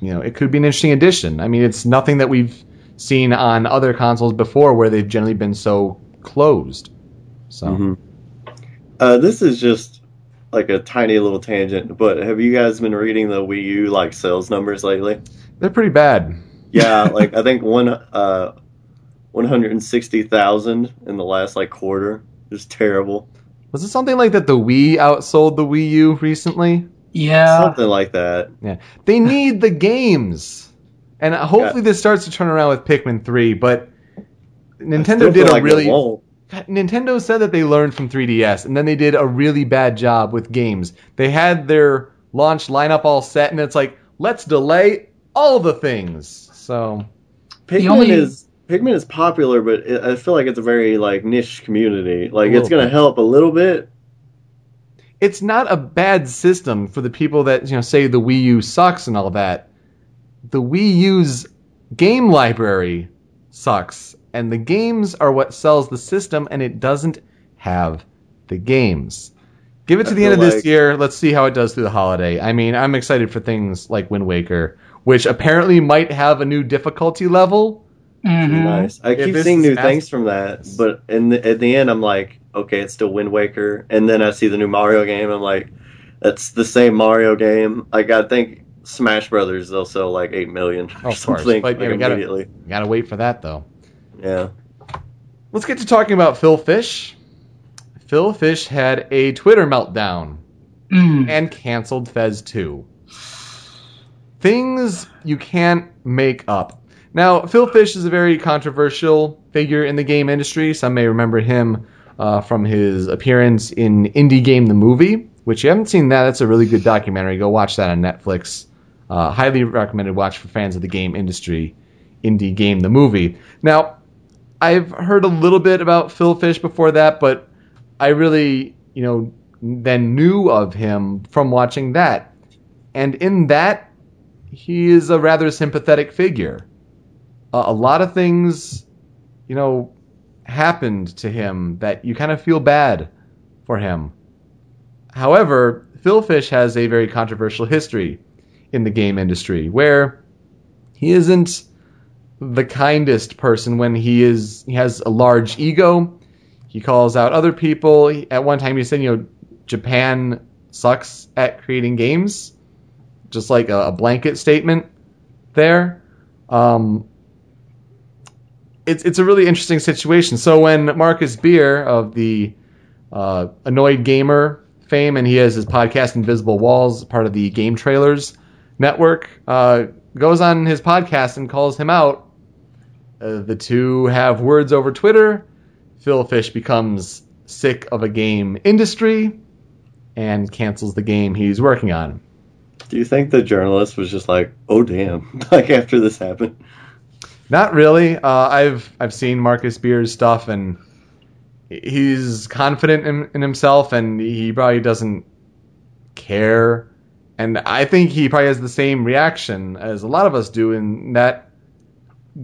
you know, it could be an interesting addition. I mean, it's nothing that we've seen on other consoles before where they've generally been so closed. So. Mhm. Uh, this is just like a tiny little tangent, but have you guys been reading the Wii U like sales numbers lately? They're pretty bad. Yeah, like I think one uh, one hundred and sixty thousand in the last like quarter. Just terrible. Was it something like that the Wii outsold the Wii U recently? Yeah. Something like that. Yeah. They need the games. And hopefully this starts to turn around with Pikmin 3, but Nintendo did a like really won't. Nintendo said that they learned from 3DS and then they did a really bad job with games. They had their launch lineup all set and it's like, let's delay all the things. So, Pikmin only- is Pikmin is popular, but it, I feel like it's a very like niche community. Like it's gonna help a little bit. It's not a bad system for the people that, you know, say the Wii U sucks and all that. The Wii U's game library sucks and the games are what sells the system and it doesn't have the games. Give it to the end of feel this year. Let's see how it does through the holiday. I mean, I'm excited for things like Wind Waker, which apparently might have a new difficulty level. Mhm. Nice. I If keep seeing new mass- things from that, but in the, at the end, I'm like, okay, it's still Wind Waker, and then I see the new Mario game. I'm like, that's the same Mario game. Like I think Smash Brothers they'll sell like eight million or Of course, something but, yeah, like, we gotta- immediately. Gotta wait for that though. Yeah. Let's get to talking about Phil Fish. Phil Fish had a Twitter meltdown Mm. and canceled Fez 2. Things you can't make up. Now, Phil Fish is a very controversial figure in the game industry. Some may remember him uh, from his appearance in Indie Game the Movie, which you haven't seen that. That's a really good documentary. Go watch that on Netflix. Uh, highly recommended watch for fans of the game industry. Indie Game the Movie. Now, I've heard a little bit about Phil Fish before that, but I really, you know, then knew of him from watching that. And in that, he is a rather sympathetic figure. A lot of things, you know, happened to him that you kind of feel bad for him. However, Phil Fish has a very controversial history in the game industry where he isn't the kindest person when he is he has a large ego. He calls out other people. At one time, he said, "You know, Japan sucks at creating games," just like a, a blanket statement there. Um, it's it's a really interesting situation. So when Marcus Beer of the uh, Annoyed Gamer fame, and he has his podcast Invisible Walls, part of the GameTrailers network, uh, goes on his podcast and calls him out Uh, the two have words over Twitter. Phil Fish becomes sick of a game industry and cancels the game he's working on. Do you think the journalist was just like, "Oh damn!" like after this happened? Not really. Uh, I've I've seen Marcus Beer's stuff, and he's confident in, in himself, and he probably doesn't care. And I think he probably has the same reaction as a lot of us do, in that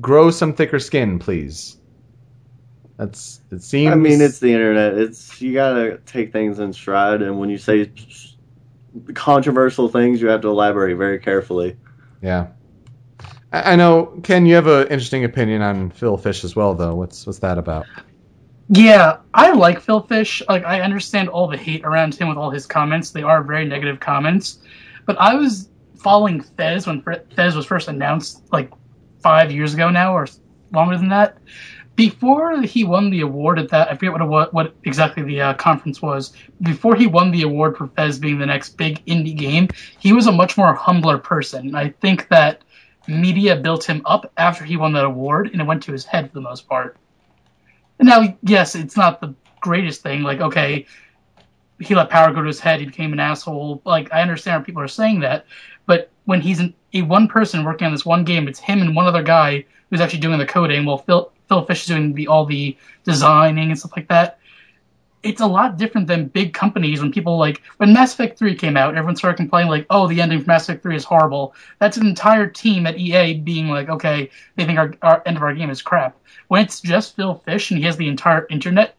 grow some thicker skin, please. That's it seems. I mean, it's the internet. It's you gotta take things in stride, and when you say controversial things, you have to elaborate very carefully. yeah. I, know, Ken. You have an interesting opinion on Phil Fish as well, though. What's what's that about? Yeah, I like Phil Fish. Like, I understand all the hate around him with all his comments. They are very negative comments. But I was following Fez when Fez was first announced, like five years ago now, or longer than that. Before he won the award at that, I forget what wa- what exactly the uh, conference was. Before he won the award for Fez being the next big indie game, he was a much more humbler person. And I think that media built him up after he won that award, and it went to his head for the most part. And now, yes, it's not the greatest thing. Like, okay, he let power go to his head. He became an asshole. Like, I understand why people are saying that, but when he's an, a one person working on this one game, it's him and one other guy who's actually doing the coding, while Phil Phil Fish is doing the all the designing and stuff like that. It's a lot different than big companies when people like when Mass Effect 3 came out, everyone started complaining like, "Oh, the ending for Mass Effect 3 is horrible." That's an entire team at EA being like, "Okay, they think our, our end of our game is crap." When it's just Phil Fish and he has the entire internet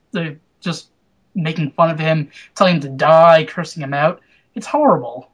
just making fun of him, telling him to die, cursing him out, it's horrible.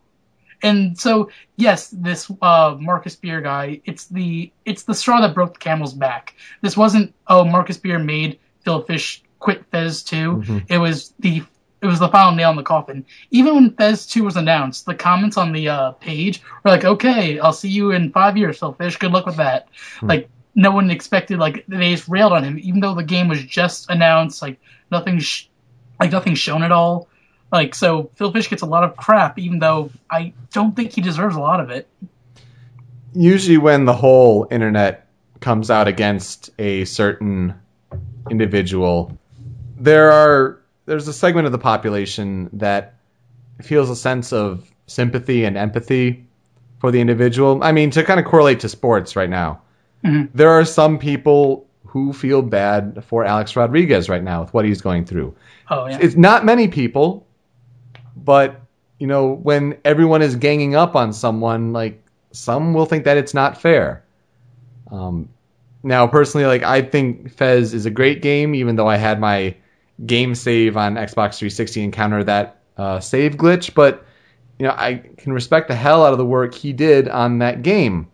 And so, yes, this uh, Marcus Beer guy, it's the it's the straw that broke the camel's back. This wasn't oh Marcus Beer made Phil Fish quit Fez 2. It was the it was the final nail in the coffin. Even when Fez 2 was announced, the comments on the uh, page were like, "Okay, I'll see you in five years, Phil Fish. Good luck with that." Like no one expected. Like they just railed on him, even though the game was just announced. Like nothing, sh- like nothing shown at all. Like so, Phil Fish gets a lot of crap, even though I don't think he deserves a lot of it. usually when the whole internet comes out against a certain individual, there are there's a segment of the population that feels a sense of sympathy and empathy for the individual. I mean, to kind of correlate to sports right now, there are some people who feel bad for Alex Rodriguez right now with what he's going through. Oh yeah, It's not many people, but you know, when everyone is ganging up on someone, like some will think that it's not fair. Um, now, personally, like I think Fez is a great game, even though I had my game save on Xbox 360 encounter that uh, save glitch. But you know, I can respect the hell out of the work he did on that game.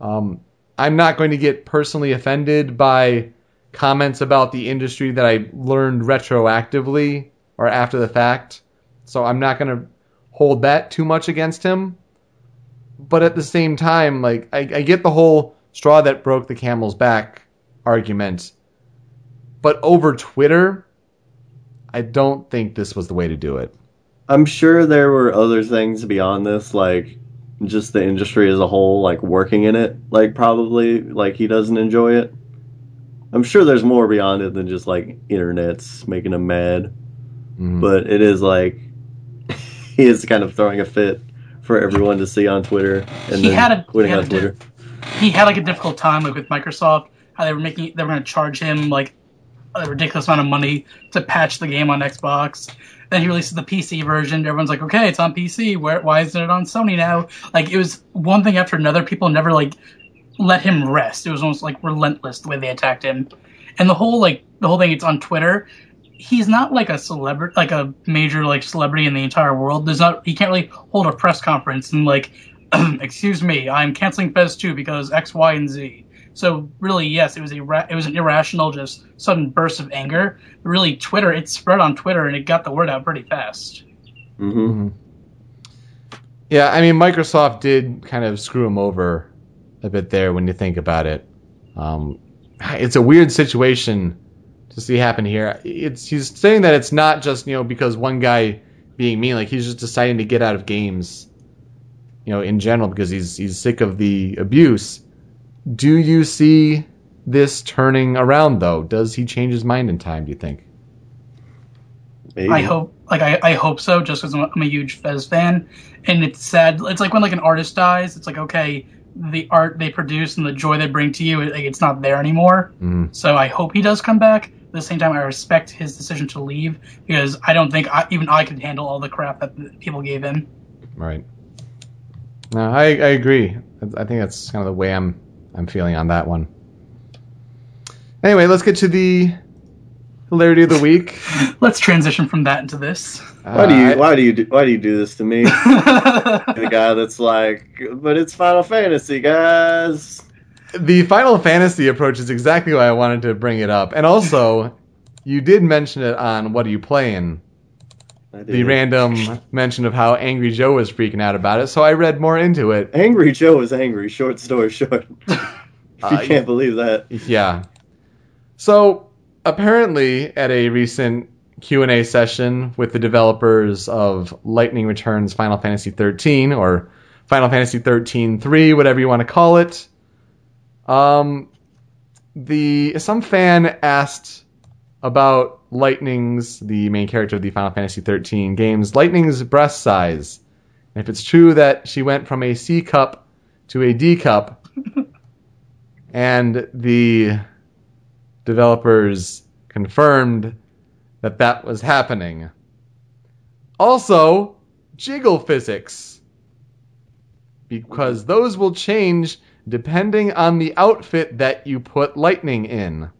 Um, I'm not going to get personally offended by comments about the industry that I learned retroactively or after the fact. So I'm not going to hold that too much against him. But at the same time, like I, I get the whole straw that broke the camel's back argument. But over Twitter, I don't think this was the way to do it. I'm sure there were other things beyond this, like just the industry as a whole, like working in it, like probably like he doesn't enjoy it. I'm sure there's more beyond it than just like internet's making him mad. Mhm. But it is like he is kind of throwing a fit for everyone to see on Twitter and He then had a- he quitting had on a Twitter. he had like a difficult time like with Microsoft, how they were making they were going to charge him like a ridiculous amount of money to patch the game on Xbox. Then he releases the PC version. Everyone's like, okay, it's on PC. Where why isn't it on Sony now? Like it was one thing after another. People never like let him rest. It was almost like relentless the way they attacked him. And the whole like the whole thing it's on Twitter. He's not like a celebrity, like a major like celebrity in the entire world. There's not. He can't really hold a press conference and like, excuse me, I'm canceling Fez 2 because X, Y, and Z. So really, yes, it was a ra- it was an irrational, just sudden burst of anger. Really, Twitter it spread on Twitter and it got the word out pretty fast. hmm Yeah, I mean, Microsoft did kind of screw him over a bit there when you think about it. Um, it's a weird situation to see happen here. It's he's saying that it's not just you know because one guy being mean, like he's just deciding to get out of games, you know, in general because he's he's sick of the abuse. Do you see this turning around though? Does he change his mind in time? Do you think? Maybe. I hope, like, I, I hope so, just because I'm, I'm a huge Fez fan, and it's sad. It's like when like an artist dies. It's like okay, the art they produce and the joy they bring to you, it, like, it's not there anymore. Mhm. So I hope he does come back. At the same time, I respect his decision to leave because I don't think I, even I could handle all the crap that the people gave him. Right. No, I I agree. I think that's kind of the way I'm I'm feeling on that one. Anyway, let's get to the hilarity of the week. Let's transition from that into this. Why do Uh, you why do you do, why do you do this to me? the guy that's like, but it's Final Fantasy, guys. the Final Fantasy approach is exactly why I wanted to bring it up, and also you did mention it on What Are You Playing? The random mention of how Angry Joe was freaking out about it, so I read more into it. Angry Joe is angry. Short story short. you Uh, can't believe that. Yeah. So apparently, at a recent Q and A session with the developers of Lightning Returns Final Fantasy 13 or Final Fantasy 13 3, whatever you want to call it, um, the some fan asked about Lightning's, the main character of the Final Fantasy 13 games, Lightning's breast size, and if it's true that she went from a C cup to a D cup and the developers confirmed that that was happening. Also, jiggle physics. Because those will change depending on the outfit that you put lightning in.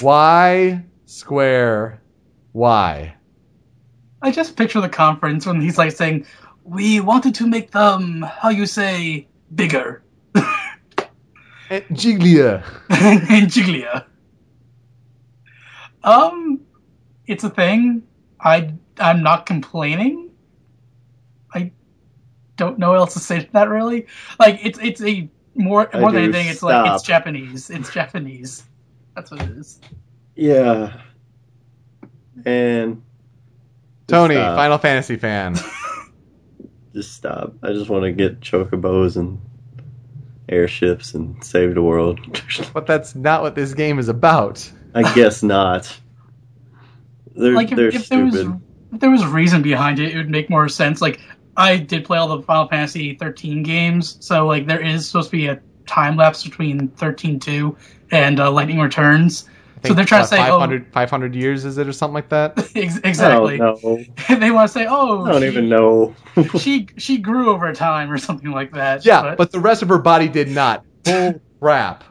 Why square why? I just picture the conference when he's like saying, "We wanted to make them, how you say, bigger." And Jiglia. and Giglia. Um, it's a thing. I I'm not complaining. I don't know what else to say to that really. Like it's it's a more I more than do. anything. It's like it's Japanese. It's Japanese. That's what it is. Yeah. And Tony, stop. Final Fantasy fan. Just stop. I just want to get chocobos and airships and save the world. but that's not what this game is about. I guess not. They're like if, they're if there was stupid. if there was a reason behind it, it would make more sense. Like I did play all the Final Fantasy 13 games, so like there is supposed to be a time lapse between 13.2 and uh, Lightning Returns. I So they're trying to say, oh, 500, 500 years, is it, or something like that? exactly. don't they want to say, oh, I don't she, even know. she she grew over time or something like that. Yeah, but, the rest of her body did not. Bull crap.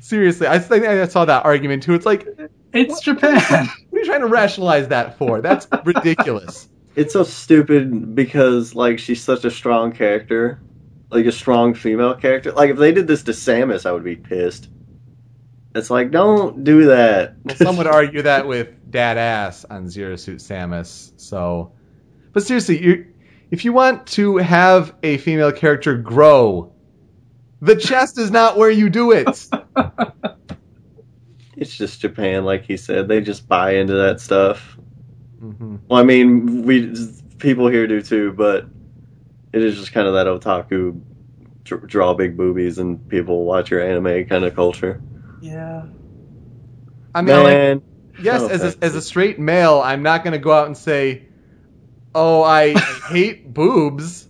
Seriously, I think I saw that argument too. It's like, what it's Japan. What are you trying to rationalize that for? That's ridiculous. it's so stupid because like she's such a strong character, like a strong female character. Like if they did this to Samus, I would be pissed. It's like don't do that. Some would argue that with dad ass on Zero Suit Samus. So, but seriously, you if you want to have a female character grow, the chest is not where you do it. it's just Japan, like he said. They just buy into that stuff. hmm Well, I mean, we people here do too, but it is just kind of that otaku dr- draw big boobies and people watch your anime kind of culture. yeah. I mean, like, Man, yes, oh, as a, as a straight male, I'm not going to go out and say, "Oh, I hate boobs."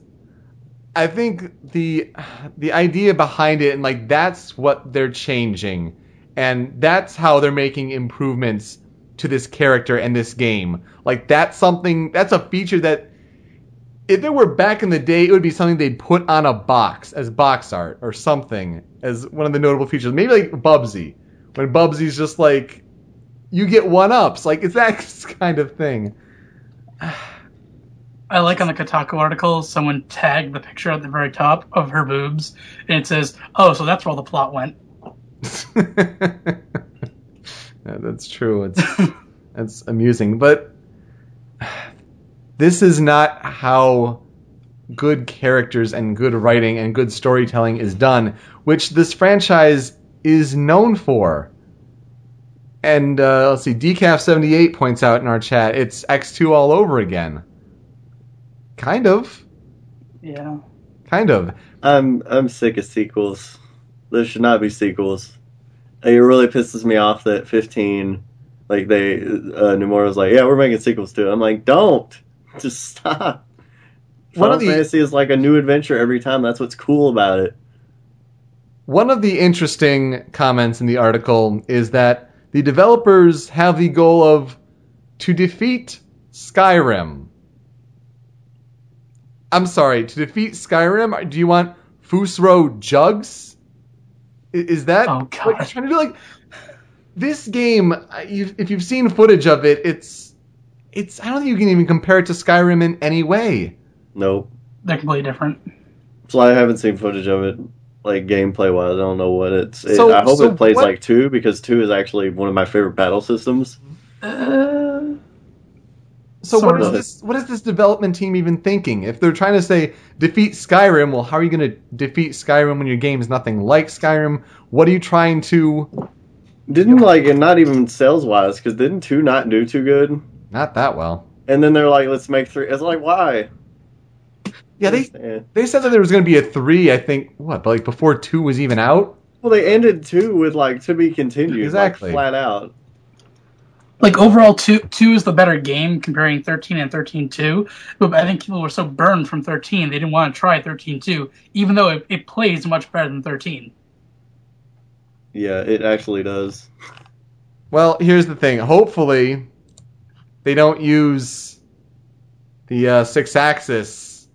I think the the idea behind it and like that's what they're changing, and that's how they're making improvements to this character and this game. Like that's something that's a feature that if it were back in the day, it would be something they'd put on a box as box art or something as one of the notable features. Maybe like Bubsy, when Bubsy's just like, you get one ups. Like it's that kind of thing. I like on the Kotaku article, someone tagged the picture at the very top of her boobs, and it says, "Oh, so that's where all the plot went." yeah, that's true. It's it's amusing, but this is not how good characters and good writing and good storytelling is done, which this franchise is known for. And uh, let's see, Decaf78 points out in our chat, it's X2 all over again. Kind of. Yeah. Kind of. I'm I'm sick of sequels. There should not be sequels. It really pisses me off that 15, like they, uh, Nomura's like, yeah, we're making sequels to it. I'm like, don't, just stop. One Final of the- Fantasy is like a new adventure every time. That's what's cool about it. One of the interesting comments in the article is that the developers have the goal of to defeat Skyrim. I'm sorry, to defeat Skyrim, do you want Fusro Jugs? Is that Oh, what God. you're trying to do? Like this game, uh, if you've seen footage of it, it's it's. I don't think you can even compare it to Skyrim in any way. Nope. They're completely different. So I haven't seen footage of it, like gameplay wise. I don't know what it's. it- So- I hope so it plays what- like two because two is actually one of my favorite battle systems. Uh, So what is this? What is this development team even thinking? If they're trying to say defeat Skyrim, well, how are you going to defeat Skyrim when your game is nothing like Skyrim? What are you trying to? Didn't like, and not even sales wise, because didn't two not do too good? Not that well. And then they're like, let's make three. It's like, why? Yeah, they they said that there was going to be a three. I think what, but like before two was even out. Well, they ended two with like to be continued, Exactly. like, flat out. like overall, two two is the better game comparing thirteen and thirteen two. But I think people were so burned from thirteen they didn't want to try thirteen two, even though it, it plays much better than thirteen. Yeah, it actually does. Well, here's the thing. Hopefully, they don't use the uh, Sixaxis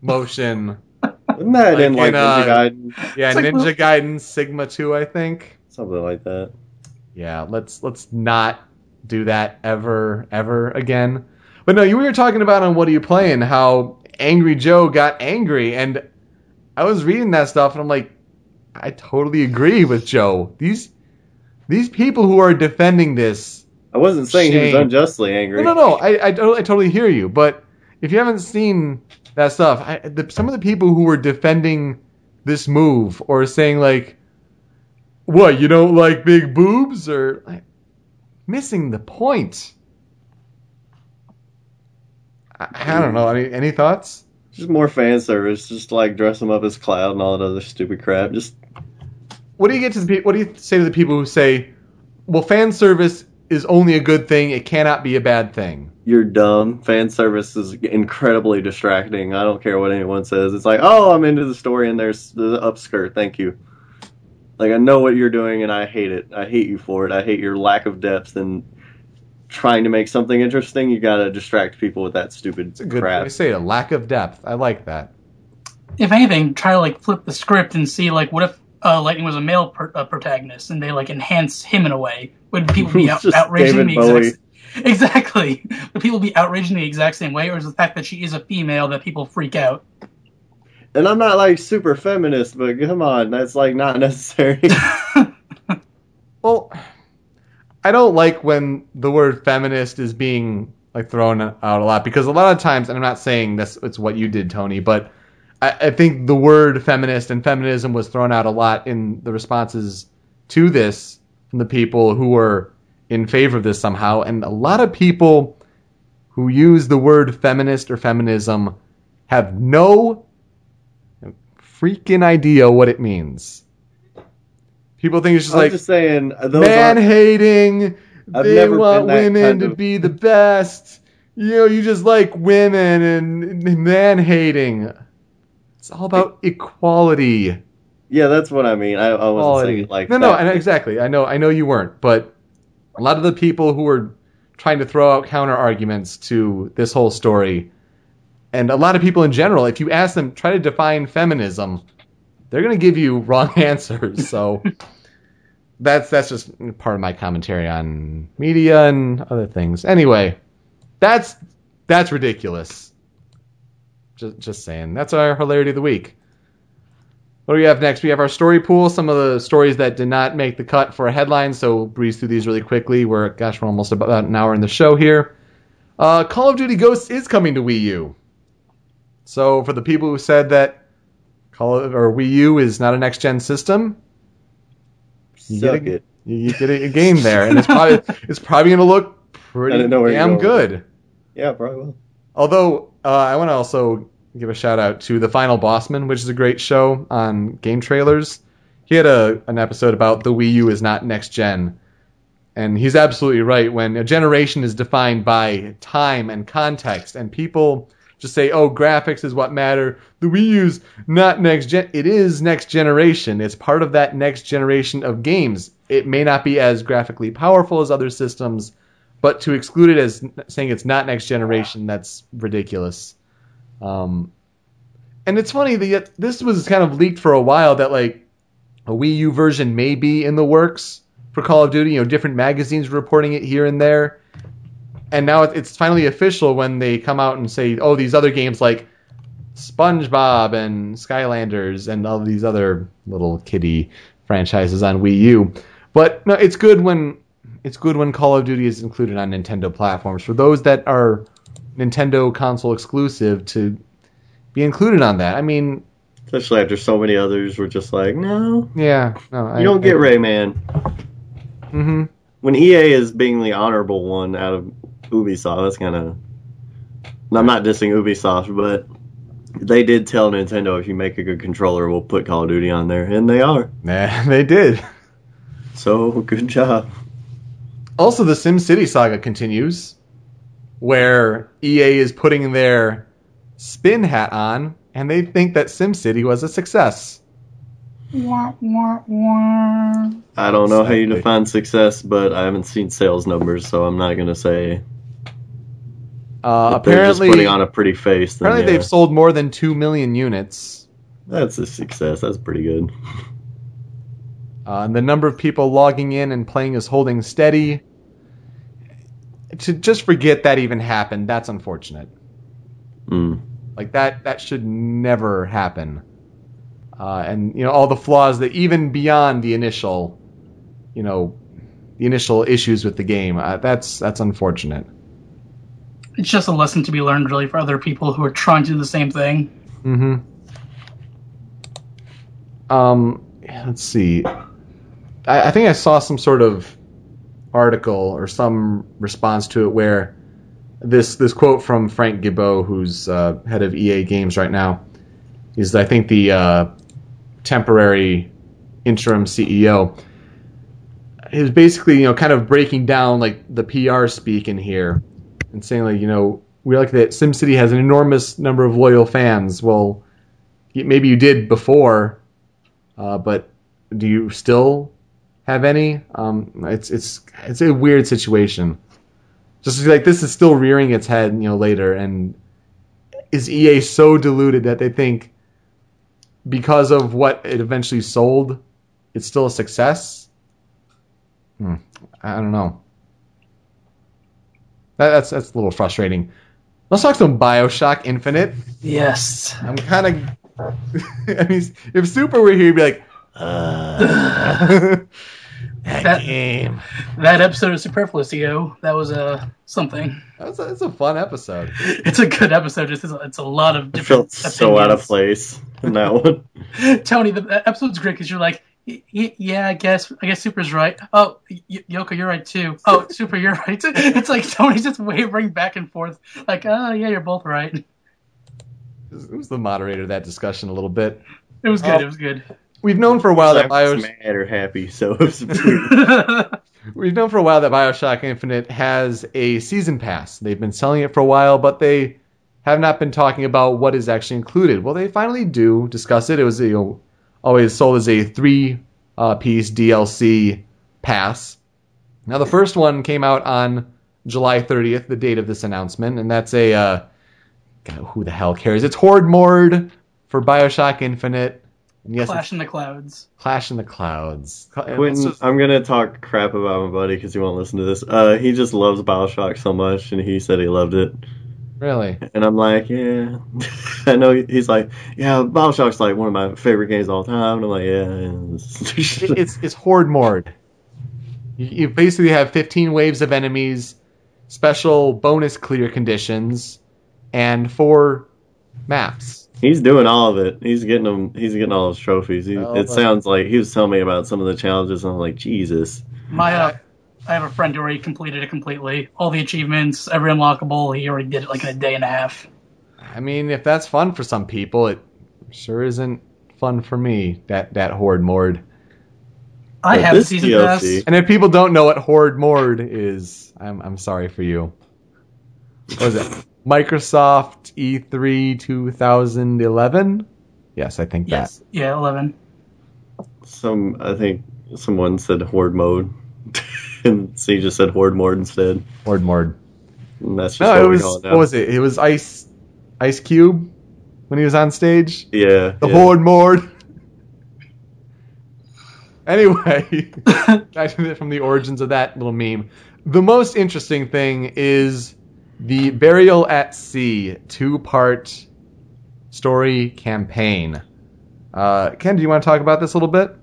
motion. Isn't that Like in like in, uh, Ninja Gaiden? Yeah, It's like- Ninja Gaiden Sigma two, I think. Something like that. Yeah, let's let's not do that ever ever again. But no, you were talking about on what are you playing? How Angry Joe got angry, and I was reading that stuff, and I'm like, I totally agree with Joe. These these people who are defending this, I wasn't saying he was unjustly angry. no, no, no, I I, I totally hear you. But if you haven't seen that stuff, I, the, some of the people who were defending this move or saying like, what you don't like big boobs or like, missing the point. I, I don't know. Mean, any thoughts? Just more fan service. Just like dress him up as Cloud and all that other stupid crap. Just What do you get to the pe- What do you say to the people who say, "Well, fan service is only a good thing; it cannot be a bad thing"? you're dumb. Fan service is incredibly distracting. I don't care what anyone says. It's like, oh, I'm into the story and there's the upskirt. Thank you. Like I know what you're doing and I hate it. I hate you for it. I hate your lack of depth and trying to make something interesting. You gotta distract people with that stupid It's a good crap. I say. A lack of depth. I like that. If anything, try to like flip the script and see like what if uh, Lightning was a male per- uh, protagonist and they like enhance him in a way? Would people be out- Just outraged in the Bowie. exact exactly? Would people be outraged in the exact same way, or is the fact that she is a female that people freak out? And I'm not like super feminist, but come on, that's like not necessary. Well, I don't like when the word feminist is being like thrown out a lot because a lot of times, and I'm not saying this it's what you did, Tony, but I, I think the word feminist and feminism was thrown out a lot in the responses to this from the people who were in favor of this somehow, and a lot of people who use the word feminist or feminism have no freaking idea what it means. People think it's just I'm like just saying uh, man hating. They want women to of- be the best. You know, you just like women and man hating. It's all about equality. Yeah, that's what I mean. I, I wasn't Equality. saying it like no, that. no, and exactly. I know, I know you weren't, but a lot of the people who were trying to throw out counter arguments to this whole story, and a lot of people in general, if you ask them, try to define feminism, they're going to give you wrong answers. So that's that's just part of my commentary on media and other things. Anyway, that's that's ridiculous. Just just saying. That's our hilarity of the week. What do we have next? We have our story pool, some of the stories that did not make the cut for a headline, so we'll breeze through these really quickly. We're, gosh, we're almost about an hour in the show here. Uh, Call of Duty Ghosts is coming to Wii U. So for the people who said that Call of, or Wii U is not a next gen system, you Suck get a, it. You, get a, a game there, and it's probably it's probably going to look pretty I didn't know where you're damn good. Yeah, probably will. Although uh, I want to also give a shout out to the Final Bossman, which is a great show on game trailers. he had a an episode about the Wii U is not next gen, and he's absolutely right. When a generation is defined by time and context, and people just say, "Oh, graphics is what matter," the Wii U's not next gen. It is next generation. It's part of that next generation of games. It may not be as graphically powerful as other systems, but to exclude it as saying it's not next generation, that's ridiculous. Um, and it's funny that this was kind of leaked for a while that like a Wii U version may be in the works for Call of Duty. You know, different magazines reporting it here and there, and now it's finally official when they come out and say, "Oh, these other games like SpongeBob and Skylanders and all these other little kiddie franchises on Wii U." But no, it's good when it's good when Call of Duty is included on Nintendo platforms. For those that are Nintendo console exclusive to be included on that. I mean, especially after so many others were just like, no, yeah, no, you don't get Rayman. Mm-hmm. When EA is being the honorable one out of Ubisoft, that's kind of. I'm not dissing Ubisoft, but they did tell Nintendo if you make a good controller, we'll put Call of Duty on there, and they are. Yeah, they did. So good job. Also, the SimCity saga continues, where EA is putting their spin hat on, and they think that SimCity was a success. Wah, wah, wah. I don't know how you define success, but I haven't seen sales numbers, so I'm not gonna say. Uh, If they're just apparently, putting on a pretty face. Then apparently yeah, they've sold more than two million units. that's a success. That's pretty good. Uh, and the number of people logging in and playing is holding steady. To just forget that even happened, that's unfortunate. Mm. Like that, that should never happen. Uh, and you know all the flaws that even beyond the initial, you know, the initial issues with the game. Uh, that's that's unfortunate. It's just a lesson to be learned, really, for other people who are trying to do the same thing. Mm-hmm. Um, let's see. I, I think I saw some sort of article or some response to it where this this quote from Frank Gibeau, who's uh, head of EA Games right now, is I think the uh, temporary interim CEO. Is basically you know kind of breaking down like the PR speak in here and saying like you know we like that SimCity has an enormous number of loyal fans. Well, maybe you did before, uh, but do you still have any? Um, it's it's it's a weird situation. Just like this is still rearing its head, you know, later, and is EA so deluded that they think because of what it eventually sold, it's still a success? Hmm. I don't know. That, that's that's a little frustrating. Let's talk some Bioshock Infinite. Yes. I'm kind of. I mean, if Super were here, he'd be like, uh, that, That- game. That episode of Superfluous, yo, that was uh, something. That's a, that's a fun episode. It's a good episode. It's, it's a lot of I different felt so out of place in that one. Tony, the, the episode's great because you're like, "Y- y- yeah, I guess, I guess Super's right. Oh, y- Yoko, you're right too. Oh, Super, you're right. It's like Tony's just wavering back and forth, like, oh yeah, you're both right. It was- it was the moderator of that discussion a little bit. It was good. Oh. It was good. We've known for a while that I was mad or happy, so it was weird. We've known for a while that Bioshock Infinite has a season pass. They've been selling it for a while, but they have not been talking about what is actually included. Well, they finally do discuss it. It was you know, always sold as a three uh, piece DLC pass. Now, the first one came out on July 30th, the date of this announcement, and that's a uh, God, who the hell cares? It's Horde Mord for Bioshock Infinite. And yes, Clash in the Clouds. Clash in the Clouds. Quentin, just- I'm gonna talk crap about my buddy because he won't listen to this. Uh, he just loves Bioshock so much, and he said he loved it. really? And I'm like, yeah. I know he's like, yeah, Bioshock's like one of my favorite games of all time. And I'm like, yeah. It's it's horde mode. You, you basically have 15 waves of enemies, special bonus clear conditions, and four maps. He's doing all of it. He's getting them. He's getting all his trophies. He, Oh, it but- sounds like he was telling me about some of the challenges. And I'm like, Jesus. My, uh, I have a friend who already completed it completely. All the achievements, every unlockable, he already did it like in a day and a half. I mean, if that's fun for some people, it sure isn't fun for me. That that horde mode. I But have a this season DLC pass. And if people don't know what Horde Mord is, I'm I'm sorry for you. What was it? Microsoft E E3 2011? Yes, I think Yes. Yeah, eleven. Some, I think someone said horde mode, and so you just said horde mode instead. that. Horde Mord. And that's just No, what it was it what was it? It was Ice Ice Cube when he was on stage. Yeah, The yeah. Horde Mord. Anyway, back to the- from the origins of that little meme. The most interesting thing is the Burial at Sea two-part story campaign. Uh, Ken, do you want to talk about this a little bit?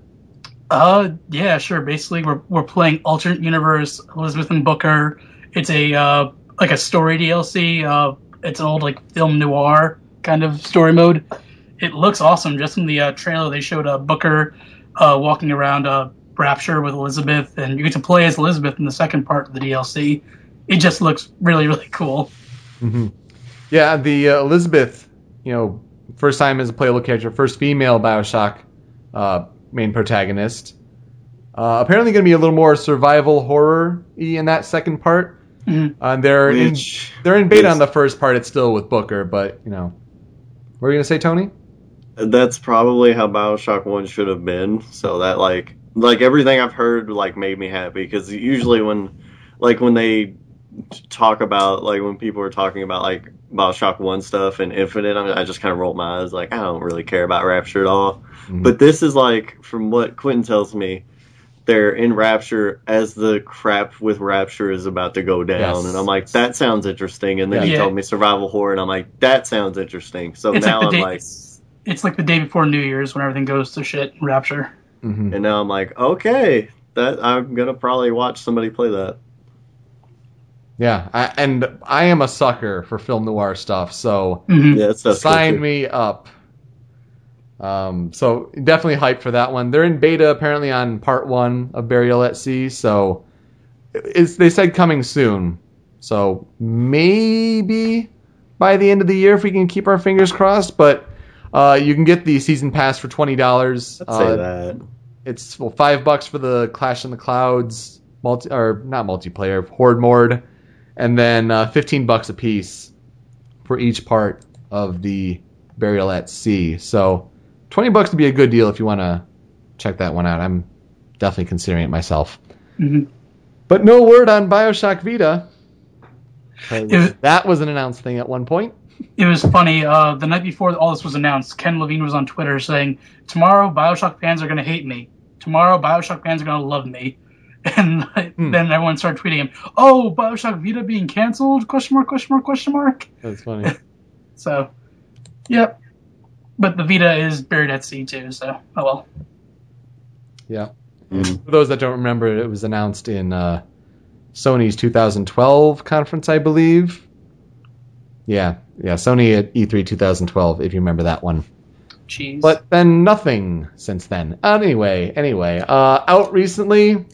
Uh, yeah, sure. Basically, we're we're playing alternate universe Elizabeth and Booker. It's a uh like a story DLC. Uh, it's an old like film noir kind of story mode. It looks awesome. Just in the uh, trailer, they showed uh, Booker uh, walking around uh, Rapture with Elizabeth, and you get to play as Elizabeth in the second part of the DLC. It just looks really really cool. Yeah, the uh, Elizabeth, you know, first time as a playable character, first female Bioshock uh, main protagonist. Uh, apparently, going to be a little more survival horror in that second part. Mhm. Uh, they're in, they're in beta is- on the first part. It's still with Booker, but you know, what were you going to say, Tony? That's probably how Bioshock One should have been. So that like like everything I've heard like made me happy because usually when like when they talk about like when people are talking about like Bioshock One stuff and Infinite, I, mean, I just kind of rolled my eyes like I don't really care about Rapture at all. Mhm. But this is like from what Quentin tells me. They're in Rapture as the crap with Rapture is about to go down, Yes. and I'm like, that sounds interesting. And then he told me survival horror, and I'm like, that sounds interesting. So It's now like the I'm day. like, it's, it's like the day before New Year's when everything goes to shit in Rapture. Mhm. And now I'm like, okay, that I'm gonna probably watch somebody play that. Yeah, I, and I am a sucker for film noir stuff, so hmm Yeah, that stuff's good sign me up. Um, so definitely hyped for that one. They're in beta apparently on part one of Burial at Sea, so it's they said coming soon. So maybe by the end of the year if we can keep our fingers crossed. But uh, you can get the season pass for twenty dollars. I'd say that. It's well, five bucks for the Clash in the Clouds multi or not multiplayer Horde Mode, and then uh, fifteen bucks a piece for each part of the Burial at Sea. So twenty bucks would be a good deal if you want to check that one out. I'm definitely considering it myself. hmm But no word on Bioshock Vita. It was- that was an announced thing at one point. It was funny. Uh, the night before all this was announced, Ken Levine was on Twitter saying, "Tomorrow, Bioshock fans are going to hate me. Tomorrow, Bioshock fans are going to love me." And Hmm. then everyone started tweeting him, "Oh, Bioshock Vita being canceled? Question mark? Question mark? Question mark?" That's funny. So, yep. But the Vita is buried at sea too. So, oh well. yeah. Mm. For those that don't remember, it was announced in uh, Sony's 2012 conference, I believe. Yeah, yeah, Sony at E E3 2012, if you remember that one. Jeez. But then nothing since then. Anyway, anyway, uh, out recently.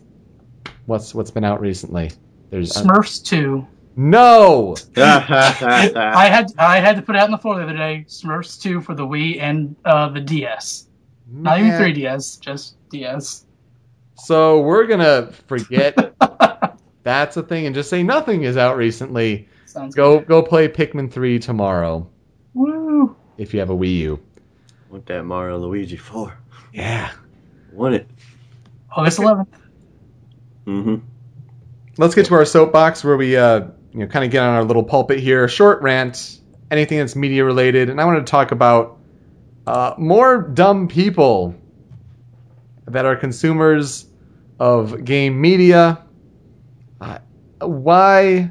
What's what's been out recently? There's uh, Smurfs two. no. I had I had to put it out on the floor the other day. Smurfs two for the Wii and uh, the DS. Not even 3DS, just DS. So we're gonna forget that's a thing and just say nothing is out recently. Sounds Go go play Pikmin 3 tomorrow Woo! if you have a Wii U. Want that Mario Luigi four? Yeah. Want it? August 11th. Mm-hmm. let's get to our soapbox where we uh, you know kind of get on our little pulpit here. Short rant, anything that's media related, and I want to talk about uh, more dumb people that are consumers of game media. Uh, why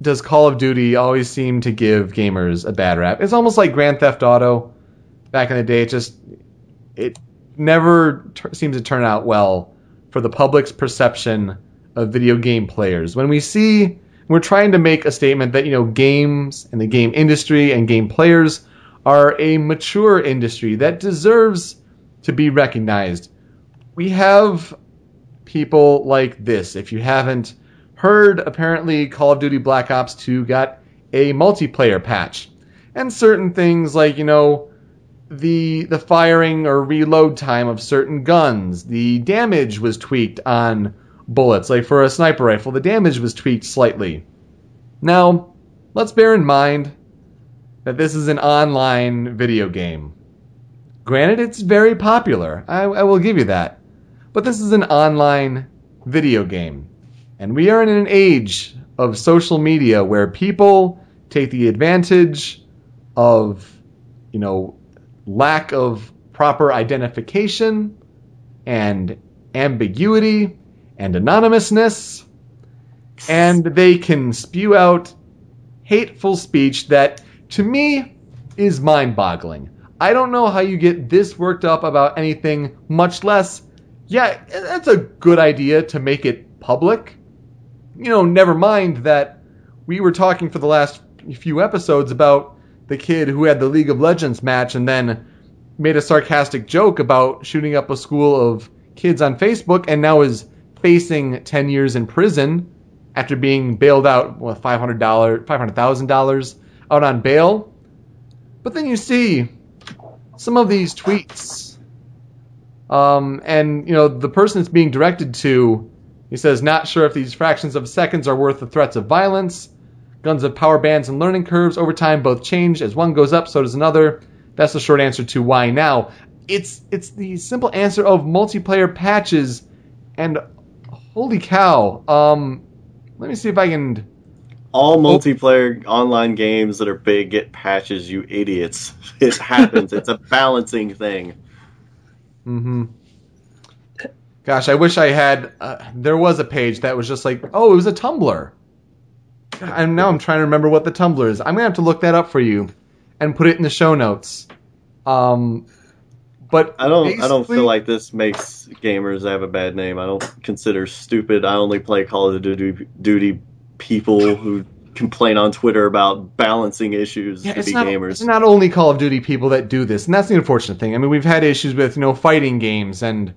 does Call of Duty always seem to give gamers a bad rap? It's almost like Grand Theft Auto back in the day. It just it never t- seems to turn out well for the public's perception of video game players. When we see we're trying to make a statement that you know games and the game industry and game players are a mature industry that deserves to be recognized. We have people like this. If you haven't heard, apparently Call of Duty Black Ops 2 got a multiplayer patch. And certain things like, you know, the the firing or reload time of certain guns. The damage was tweaked on bullets. Like for a sniper rifle, the damage was tweaked slightly. Now, let's bear in mind that this is an online video game. Granted, it's very popular. I, I will give you that. But this is an online video game. And we are in an age of social media where people take the advantage of, you know, lack of proper identification and ambiguity and anonymousness, and they can spew out hateful speech that, to me, is mind boggling. I don't know how you get this worked up about anything, much less, yeah, that's a good idea to make it public. You know, never mind that we were talking for the last few episodes about the kid who had the League of Legends match and then made a sarcastic joke about shooting up a school of kids on Facebook and now is facing 10 years in prison after being bailed out with $500, $500,000 out on bail. But then you see some of these tweets. Um, and, you know, the person it's being directed to, he says, not sure if these fractions of seconds are worth the threats of violence. Guns of power bands and learning curves over time both change. As one goes up, so does another. That's the short answer to why now. It's it's the simple answer of multiplayer patches, and holy cow! Um, let me see if I can. All multiplayer online games that are big get patches, you idiots. It happens. it's a balancing thing. Mm-hmm. Gosh, I wish I had. Uh, there was a page that was just like, oh, it was a Tumblr. And now I'm trying to remember what the Tumblr is. I'm gonna have to look that up for you and put it in the show notes. Um, but I don't. I don't feel like this makes gamers have a bad name. I don't consider stupid. I only play Call of Duty, Duty people who complain on Twitter about balancing issues Yeah, to be not, gamers. it's not only Call of Duty people that do this, and that's the unfortunate thing. I mean, we've had issues with you know fighting games and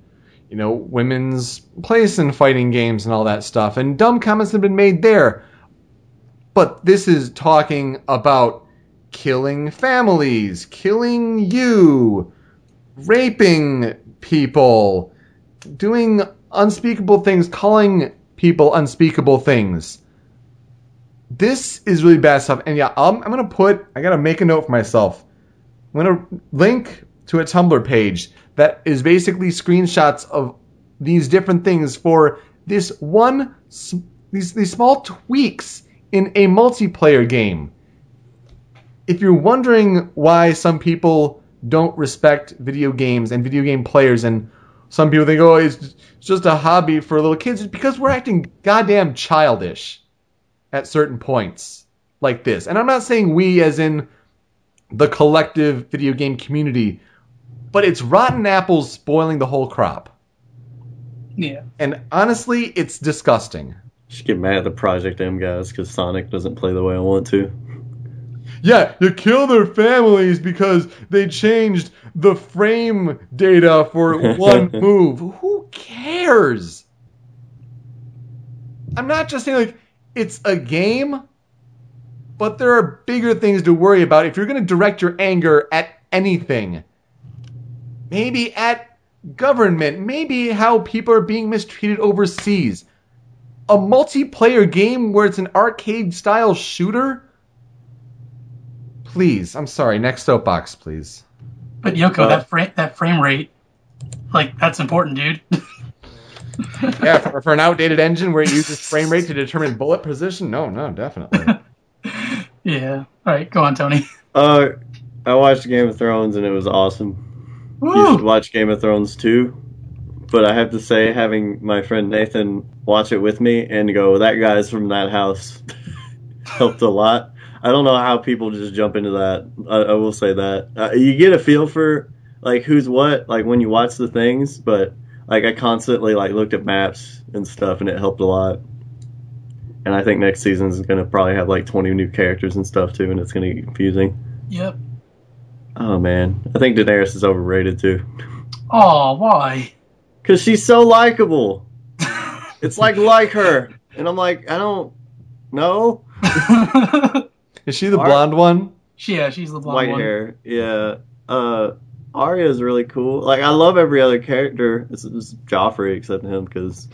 you know women's place in fighting games and all that stuff, and dumb comments have been made there. But this is talking about killing families, killing you, raping people, doing unspeakable things, calling people unspeakable things this is really bad stuff. And yeah, I'm, I'm gonna put. I gotta make a note for myself. I'm gonna link to a Tumblr page that is basically screenshots of these different things for this one. These these small tweaks in a multiplayer game. If you're wondering why some people don't respect video games and video game players, and some people think, oh, it's just a hobby for little kids, it's because we're acting goddamn childish at certain points like this. And I'm not saying we as in the collective video game community, but it's rotten apples spoiling the whole crop. Yeah. And honestly, it's disgusting. Just get mad at the Project M guys because Sonic doesn't play the way I want to. Yeah, you kill their families because they changed the frame data for one move. Who cares? I'm not just saying like it's a game, but there are bigger things to worry about if you're going to direct your anger at anything. Maybe at government, maybe how people are being mistreated overseas. A multiplayer game where it's an arcade style shooter? Please, I'm sorry. Next soapbox, please. But Yoko, Uh, that frame that frame rate, like that's important, dude. Yeah, for, for an outdated engine where it uses frame rate to determine bullet position, no, no, definitely. yeah. All right, go on, Tony. Uh, I watched Game of Thrones and it was awesome. You should watch Game of Thrones too. But I have to say, having my friend Nathan watch it with me and go, that guy's from that house, helped a lot. I don't know how people just jump into that. I, I will say that. Uh, you get a feel for like who's what, like when you watch the things, but like I constantly like looked at maps and stuff and it helped a lot. And I think next season is going to probably have like 20 new characters and stuff too, and it's going to get confusing. Yep. Oh man, I think Daenerys is overrated too. Oh, why? Cause she's so likable. It's like like her, and I'm like, I don't know. Is she the Art- blonde one? She, yeah, she's the blonde one. White one. hair, yeah. Uh, Arya is really cool. Like I love every other character. It's, it's Joffrey except him because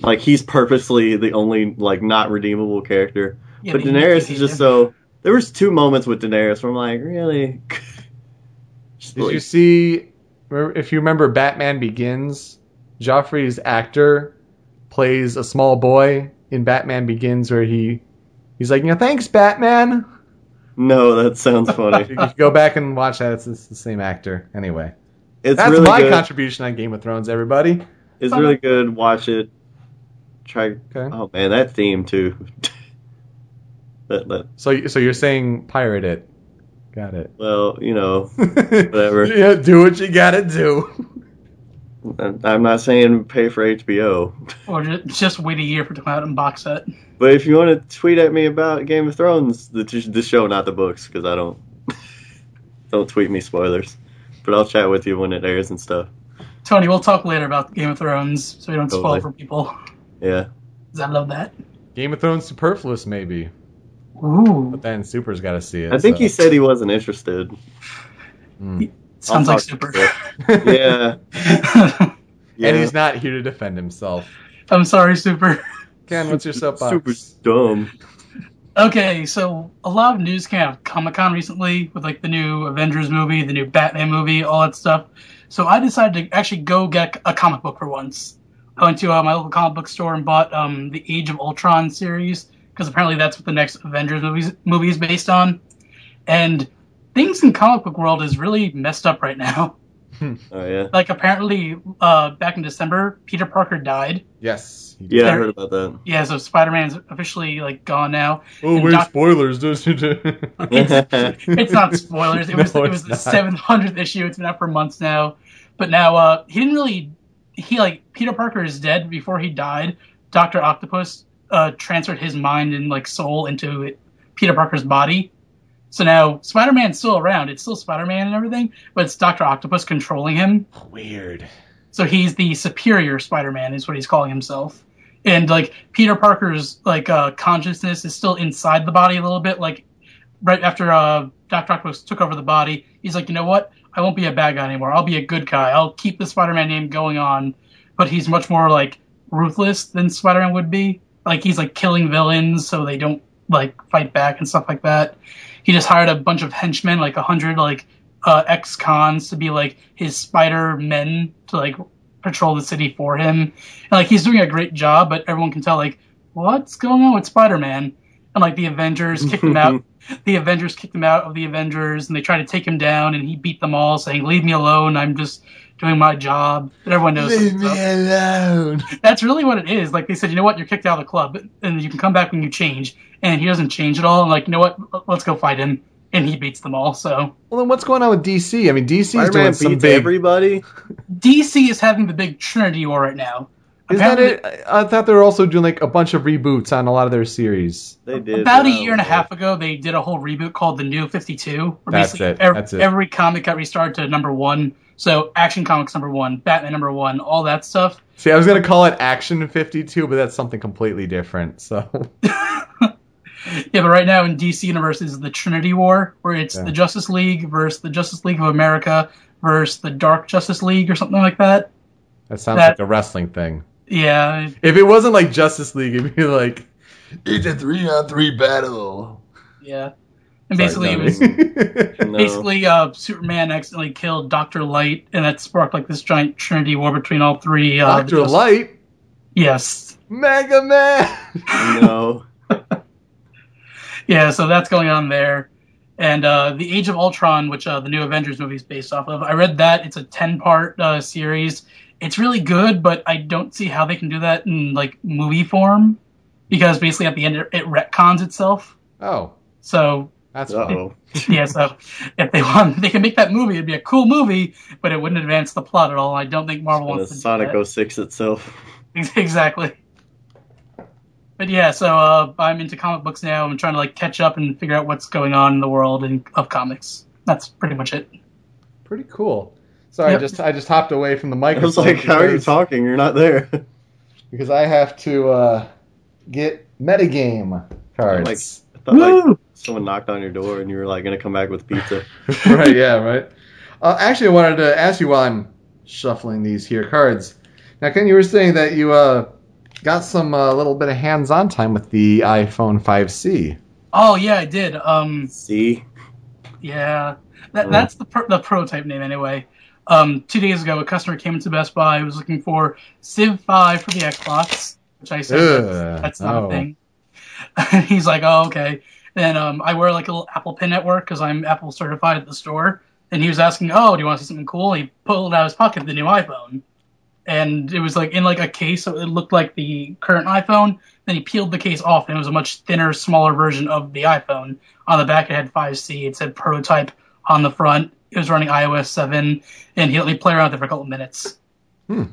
like he's purposely the only like not redeemable character. Yeah, but you Daenerys is just him. so. There was two moments with Daenerys where I'm like, really. Did like- you see? If you remember, Batman Begins, Joffrey's actor plays a small boy in Batman Begins, where he he's like, you know, thanks, Batman. no, that sounds funny. Go back and watch that. It's, it's the same actor. Anyway, It's that's really my good. contribution on Game of Thrones. Everybody. It's really good. Watch it. Try. Okay. Oh man, that theme too. that, that, So so you're saying pirate it? Got it. well, you know, Whatever. yeah, do what you gotta do. I'm not saying pay for HBO, Or ju- just wait a year for it to come out in box set. but if you want to tweet at me about Game of Thrones, the, the show, not the books, because I don't don't tweet me spoilers. But I'll chat with you when it airs and stuff. Tony, we'll talk later about Game of Thrones so we don't spoil for people. Yeah. 'Cause I love that. Game of Thrones superfluous maybe, Ooh, but then Super's got to see it. I think so. he said he wasn't interested. sounds like super. to Yeah. and he's not here to defend himself. I'm sorry, super. Ken, what's your soapbox? super dumb. Okay, so a lot of news came out of Comic Con recently with like the new Avengers movie, the new Batman movie, all that stuff. So I decided to actually go get a comic book for once. I went to uh, my local comic book store and bought um, the Age of Ultron series because apparently that's what the next Avengers movies movie is based on. And things in comic book world is really messed up right now. Oh yeah. Like apparently, uh, back in December, Peter Parker died. Yes. he. Yeah, I heard about that. Yeah, so Spider Man's officially like gone now. Oh, And wait, Doc- spoilers. it's, it's not spoilers. It was it was the seven hundredth issue. It's been out for months now. But now uh, he didn't really. He like Peter Parker is dead. Before he died, Doctor Octopus uh, transferred his mind and like soul into Peter Parker's body. So now Spider Man's still around. It's still Spider Man and everything, but it's Doctor Octopus controlling him. Weird. So he's the superior Spider-Man, is what he's calling himself. And like Peter Parker's like uh, consciousness is still inside the body a little bit. Like right after uh, Doctor Octopus took over the body, he's like, you know what? I won't be a bad guy anymore. I'll be a good guy. I'll keep the Spider-Man name going on. But he's much more like ruthless than Spider-Man would be. Like he's like killing villains so they don't like fight back and stuff like that. He just hired a bunch of henchmen, like a hundred like uh, ex-cons to be like his spider men to like patrol the city for him. And like he's doing a great job, but everyone can tell like what's going on with Spider-Man. And like the Avengers kicked him out. The Avengers kicked him out of the Avengers, and they tried to take him down, and he beat them all, saying, "Leave me alone. I'm just doing my job." But everyone knows Leave me up. alone. that's really what it is. Like they said, you know what, you're kicked out of the club, and you can come back when you change. And he doesn't change at all. And like, you know what, let's go fight him. And he beats them all. So Well, then what's going on with DC? I mean, DC is doing some beats big. everybody. DC is having the big Trinity War right now. Is that it? I I thought they were also doing like a bunch of reboots on a lot of their series. They did About a year and a half ago, they did a whole reboot called the New Fifty Two. That's it. Every, That's it. every comic got restarted to number one. So Action Comics number one, Batman number one, all that stuff. See, I was gonna call it Action 52, but that's something completely different. So Yeah, but right now in DC Universe is the Trinity War, where it's Yeah. the Justice League versus the Justice League of America versus the Dark Justice League or something like that. that sounds That- like a wrestling thing. Yeah, If it wasn't like Justice League, it'd be like it's a three on three battle. yeah. And basically, Sorry, it was No. basically uh, Superman accidentally killed Doctor Light, and that sparked like this giant Trinity War between all three. Uh, Doctor Justice- Light, Yes. Mega Man. no. Yeah, so that's going on there. And uh, the Age of Ultron, which uh, the new Avengers movie is based off of, I read that. It's a ten-part uh, series. It's really good, but I don't see how they can do that in like movie form, because basically at the end it, it retcons itself. Oh, So that's Uh fine. oh. yeah, so if they want, they can make that movie. It'd be a cool movie, but it wouldn't advance the plot at all. I don't think Marvel Gonna wants to do Sonic that. 06 itself. exactly. But yeah, so uh, I'm into comic books now. I'm trying to like catch up and figure out what's going on in the world and of comics. That's pretty much it. Pretty cool. Sorry, Yep. I just I just hopped away from the I microphone. was like, how are you talking? You're not there. Because I have to uh, get metagame cards. I thought like someone knocked on your door and you were like gonna come back with pizza. right, yeah, right. Uh, actually, I wanted to ask you while I'm shuffling these here cards. Now, Ken, you were saying that you uh, got some uh, little bit of hands-on time with the iPhone 5C. Oh yeah, I did. Um, See, yeah, that, Oh. that's the pro- the prototype name anyway. Um, two days ago, a customer came into Best Buy. He was looking for Civ 5 for the Xbox, which I said Ugh, that's, that's not no. a thing. And he's like, "Oh, okay." Then um, I wear like a little Apple Pin at work because I'm Apple certified at the store. And he was asking, "Oh, do you want to see something cool?" He pulled out of his pocket the new iPhone, and it was like in like a case, so it looked like the current iPhone. Then he peeled the case off, and it was a much thinner, smaller version of the iPhone. On the back, it had 5C. It said prototype on the front. It was running iOS 7, and he let me play around with it for a couple minutes. Hmm.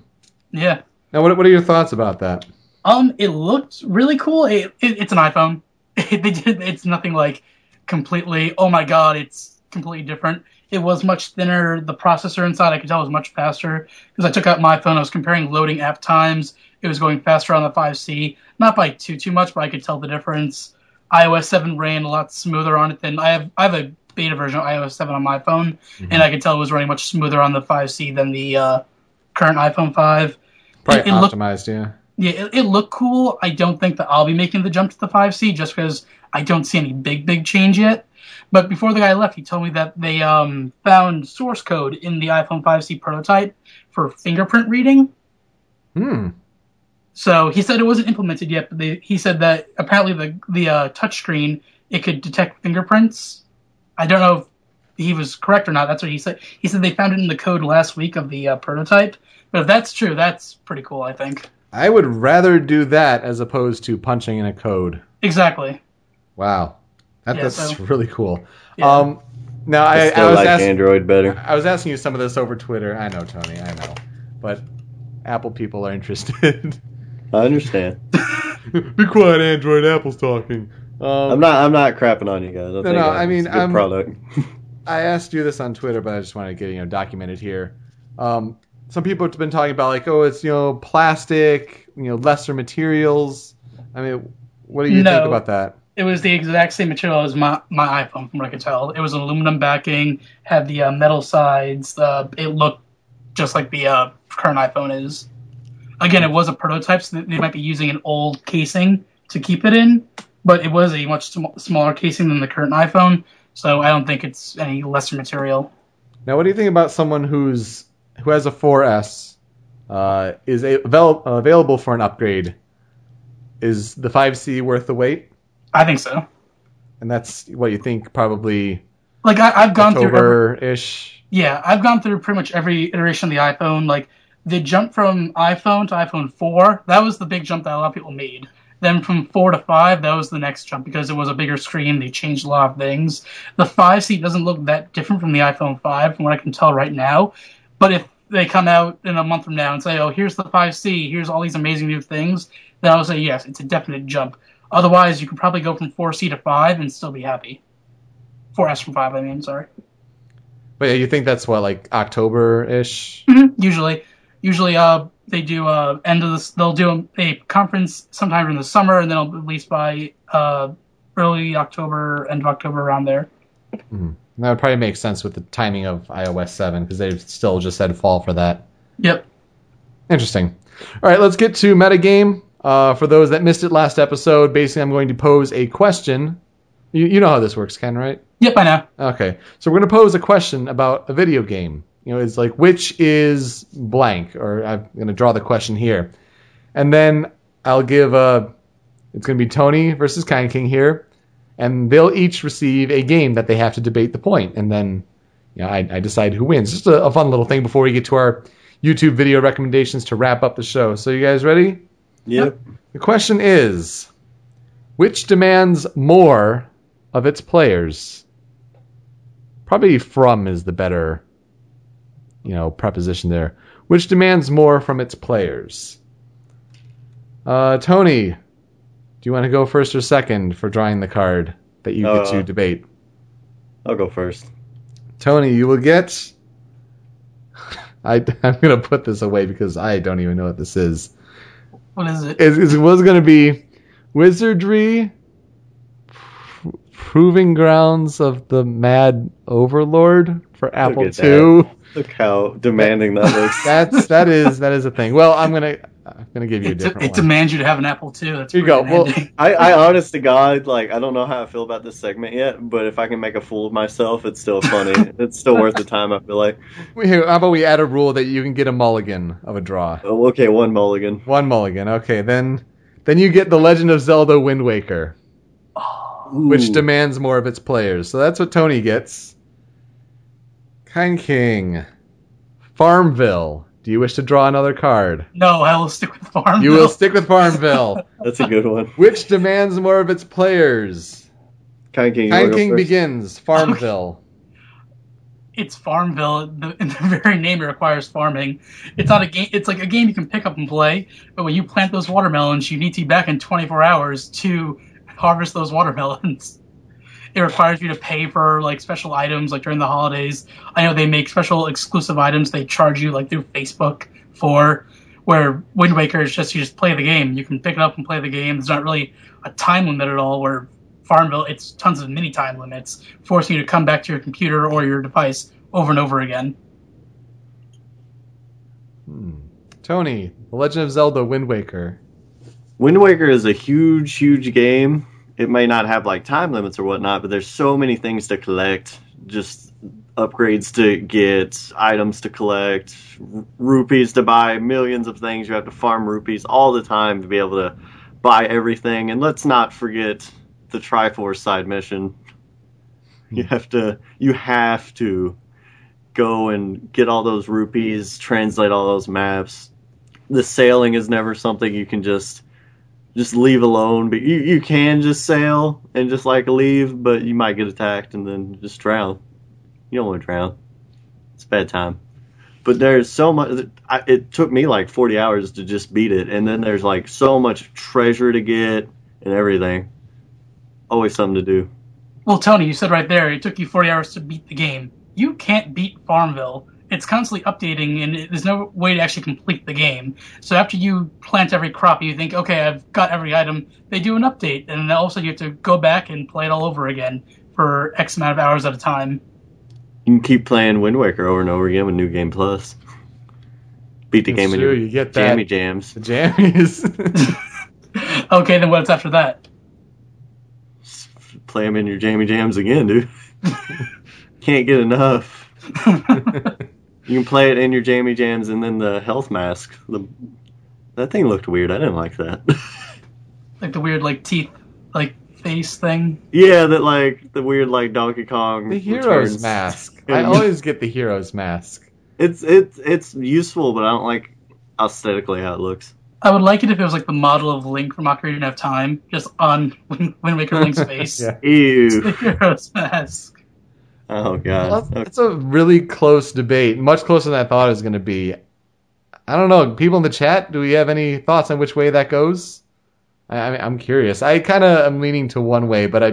Yeah. Now, what, what are your thoughts about that? Um, it looked really cool. It, it, it's an iPhone. they did. It's nothing like completely. Oh my god! It's completely different. It was much thinner. The processor inside, I could tell, was much faster because I took out my phone. I was comparing loading app times. It was going faster on the 5C, not by too too much, but I could tell the difference. iOS 7 ran a lot smoother on it than I have. I have a beta version of iOS 7 on my phone, and I could tell it was running much smoother on the 5C than the uh, current iPhone 5. Probably It- it looked- optimized, yeah. Yeah, it, it looked cool. I don't think that I'll be making the jump to the 5C just because I don't see any big, big change yet. But before the guy left, he told me that they um, found source code in the iPhone 5C prototype for fingerprint reading. Hmm. So he said it wasn't implemented yet, but they, he said that apparently the the uh, touchscreen it could detect fingerprints. I don't know if he was correct or not. That's what he said. He said they found it in the code last week of the uh, prototype. But if that's true, that's pretty cool. I think I would rather do that as opposed to punching in a code. exactly. Wow. That, Yeah, that's so- really cool. Yeah. Um, now, I, I, I still was like asking. Android better. I was asking you some of this over Twitter. I know, Tony. I know, but Apple people are interested. I understand. Be quiet, Android. Apple's talking. Um, I'm not. I'm not crapping on you guys. I think no, uh, I mean, good I'm- product. I asked you this on Twitter, but I just wanted to get you know documented here. Um, some people have been talking about like, oh, it's you know plastic, you know lesser materials. I mean, what do you No. think about that? It was the exact same material as my, my iPhone, from what I could tell. It was an aluminum backing, had the uh, metal sides. Uh, it looked just like the uh, current iPhone is. Again, it was a prototype, so they might be using an old casing to keep it in, but it was a much sm- smaller casing than the current iPhone, so I don't think it's any lesser material. Now, what do you think about someone who's who has a 4S, uh, is a, avail- available for an upgrade? Is the 5C worth the wait? I think so. And that's what you think probably Like I, I've gone through every, October ish. Yeah, I've gone through pretty much every iteration of the iPhone. Like the jump from iPhone to iPhone 4, that was the big jump that a lot of people made. Then from 4 to 5, that was the next jump because it was a bigger screen. They changed a lot of things. The 5C doesn't look that different from the iPhone 5 from what I can tell right now. But if they come out in a month from now and say, oh, here's the 5C, here's all these amazing new things, then I'll say, yes, it's a definite jump. Otherwise, you could probably go from 4C to 5 and still be happy. 4S from 5, I mean, sorry. But yeah, you think that's what like October ish? Mhm, Usually, usually, uh, they do uh end of this. They'll do a, conference sometime in the summer, and then it'll release by uh early October, end of October, around there. That would probably make sense with the timing of iOS 7 because they've still just said fall for that. Yep. Interesting. All right, let's get to metagame. Uh, for those that missed it last episode, basically, I'm going to pose a question. You, you know how this works, Ken, right? Yep. I know. Okay, so we're going to pose a question about a video game. You know, it's like which is blank, or I'm going to draw the question here, and then I'll give a. It's going to be Tony versus Kind King here, and they'll each receive a game that they have to debate the point, and then, you know, I, I decide who wins. Just a, a fun little thing before we get to our YouTube video recommendations to wrap up the show. So, you guys ready? Yep. The question is which demands more of its players? Probably from is the better you know preposition there. Which demands more from its players? Uh, Tony, do you want to go first or second for drawing the card that you get to Uh, debate? I'll go first. Tony, you will get. I, I'm going to put this away because I don't even know what this is. What is it? It, it was going to be Wizardry Pr- Proving Grounds of the Mad Overlord. for Apple at. II. Look how demanding that looks. That's that is that is a thing. Well, I'm gonna I'm gonna give you a It, de- different it one. demands you to have an Apple too. That's Here you pretty go. Well. I, I honest to God, like I don't know how I feel about this segment yet, but if I can make a fool of myself, it's still funny. it's still worth the time. I feel like. Here, how about we add a rule that you can get a mulligan of a draw? Oh, okay, one mulligan. One mulligan. Okay, then then you get the Legend of Zelda Wind Waker, oh. which demands more of its players. So that's what Tony gets. Kind King, Farmville. Do you wish to draw another card? no, I will stick with Farmville. You will stick with Farmville, That's a good one. which demands more of its players. Kind King. you Kind wanna go King begins. Farmville. it's Farmville. The, in the very name, it requires farming. It's not a game. It's like a game you can pick up and play. But when you plant those watermelons, you need to be back in 24 hours to harvest those watermelons. It requires you to pay for like special items, like during the holidays. I know they make special exclusive items they charge you like through Facebook for. Where Wind Waker is just you just play the game. You can pick it up and play the game. There's not really a time limit at all. Where Farmville, it's tons of mini time limits, forcing you to come back to your computer or your device over and over again. Hmm. Tony, The Legend of Zelda Wind Waker. Wind Waker is a huge, huge game. It may not have like time limits or whatnot, but there's so many things to collect. Just upgrades to get, items to collect, rupees to buy, millions of things. You have to farm rupees all the time to be able to buy everything. And let's not forget the Triforce side mission. You hmm. have to, you have to go and get all those rupees, translate all those maps. The sailing is never something you can just just leave alone. But you, you can just sail and just like leave, but you might get attacked and then just drown. You don't want to drown. It's a bad time. But there's so much. I, it took me like 40 hours to just beat it, and then there's like so much treasure to get and everything. Always something to do. Well, Tony, you said right there it took you 40 hours to beat the game. You can't beat Farmville. It's constantly updating, and it, there's no way to actually complete the game. So after you plant every crop, you think, okay, I've got every item. They do an update, and then also you have to go back and play it all over again for X amount of hours at a time. You can keep playing Wind Waker over and over again with New Game Plus. Beat the It's game in true, your you get that. jammy jams. The jammies. Okay, then what's after that? Play them in your jammy jams again, dude. Can't get enough. You can play it in your jammy jams and then the health mask. The, that thing looked weird. I didn't like that. like the weird, like teeth, like face thing. yeah, that like the weird like Donkey Kong. the hero's returns. mask. I always get the hero's mask. It's it's it's useful, but I don't like aesthetically how it looks. I would like it if it was like the model of Link from Ocarina of Time, just on Wind Waker Link's face. Yeah. Ew. The hero's mask. Oh god. Well, that's- It's a really close debate, much closer than I thought it was going to be. I don't know. People in the chat, do we have any thoughts on which way that goes? I, I mean, I'm curious. I kind of am leaning to one way, but I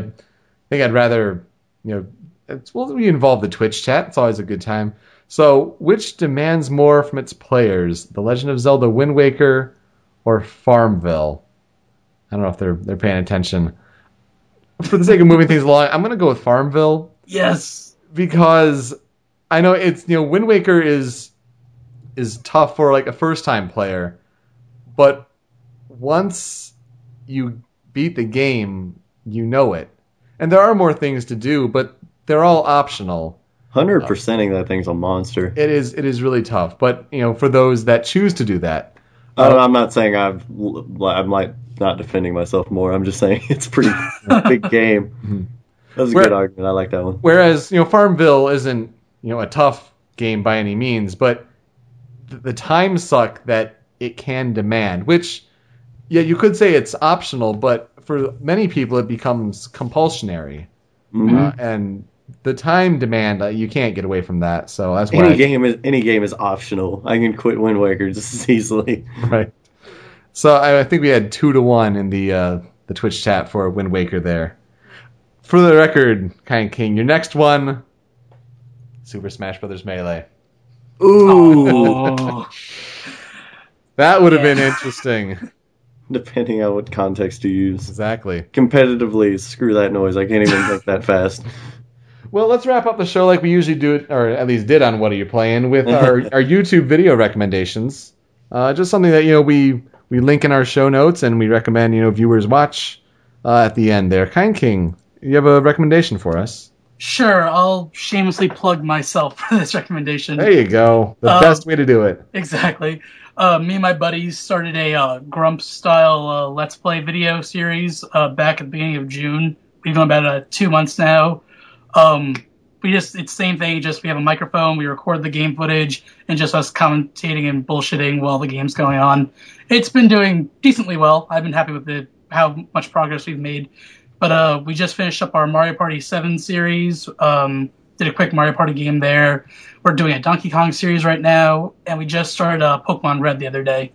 think I'd rather, you know, it's, well, we involve the Twitch chat. It's always a good time. So, which demands more from its players, The Legend of Zelda: Wind Waker or Farmville? I don't know if they're they're paying attention. For the sake of moving things along, I'm going to go with Farmville Yes. Because I know it's you know Wind Waker is is tough for like a first time player, but once you beat the game, you know it. And there are more things to do, but they're all optional. Hundred percenting that thing's a monster. It is it is really tough, but you know for those that choose to do that, um, I'm not saying I've I'm like not defending myself more. I'm just saying it's a pretty big game. That was a Where- good argument. I like that one. Whereas, you know, Farmville isn't, you know, a tough game by any means, but th- the time suck that it can demand, which, yeah, you could say it's optional, but for many people it becomes compulsionary. Mhm. Uh, and the time demand, uh, you can't get away from that. So that's why. Any I- game is any game is optional. I can quit Wind Waker just as easily. Right. So I, I think we had two to one in the uh, the Twitch chat for Wind Waker there. For the record, Kind King, your next one, Super Smash Brothers Melee. Ooh, Oh. That would have been interesting. depending on what context you use. Exactly. Competitively, screw that noise. I can't even think that fast. Well, let's wrap up the show like we usually do it, or at least did on What Are You Playing, with our, our YouTube video recommendations. Uh, just something that you know we we link in our show notes and we recommend you know viewers watch uh, at the end. There, Kind King, you have a recommendation for us? Sure, I'll shamelessly plug myself for this recommendation. There you go. The Um, best way to do it. Exactly. Uh, me and my buddies started a uh, Grump style uh, Let's Play video series uh, back at the beginning of June. We've gone about uh, two months now. Um, we just it's the same thing. Just we have a microphone, we record the game footage, and just us commentating and bullshitting while the game's going on. It's been doing decently well. I've been happy with the how much progress we've made. But uh, we just finished up our Mario Party 7 series. Um, did a quick Mario Party game there. We're doing a Donkey Kong series right now, and we just started uh, Pokemon Red the other day.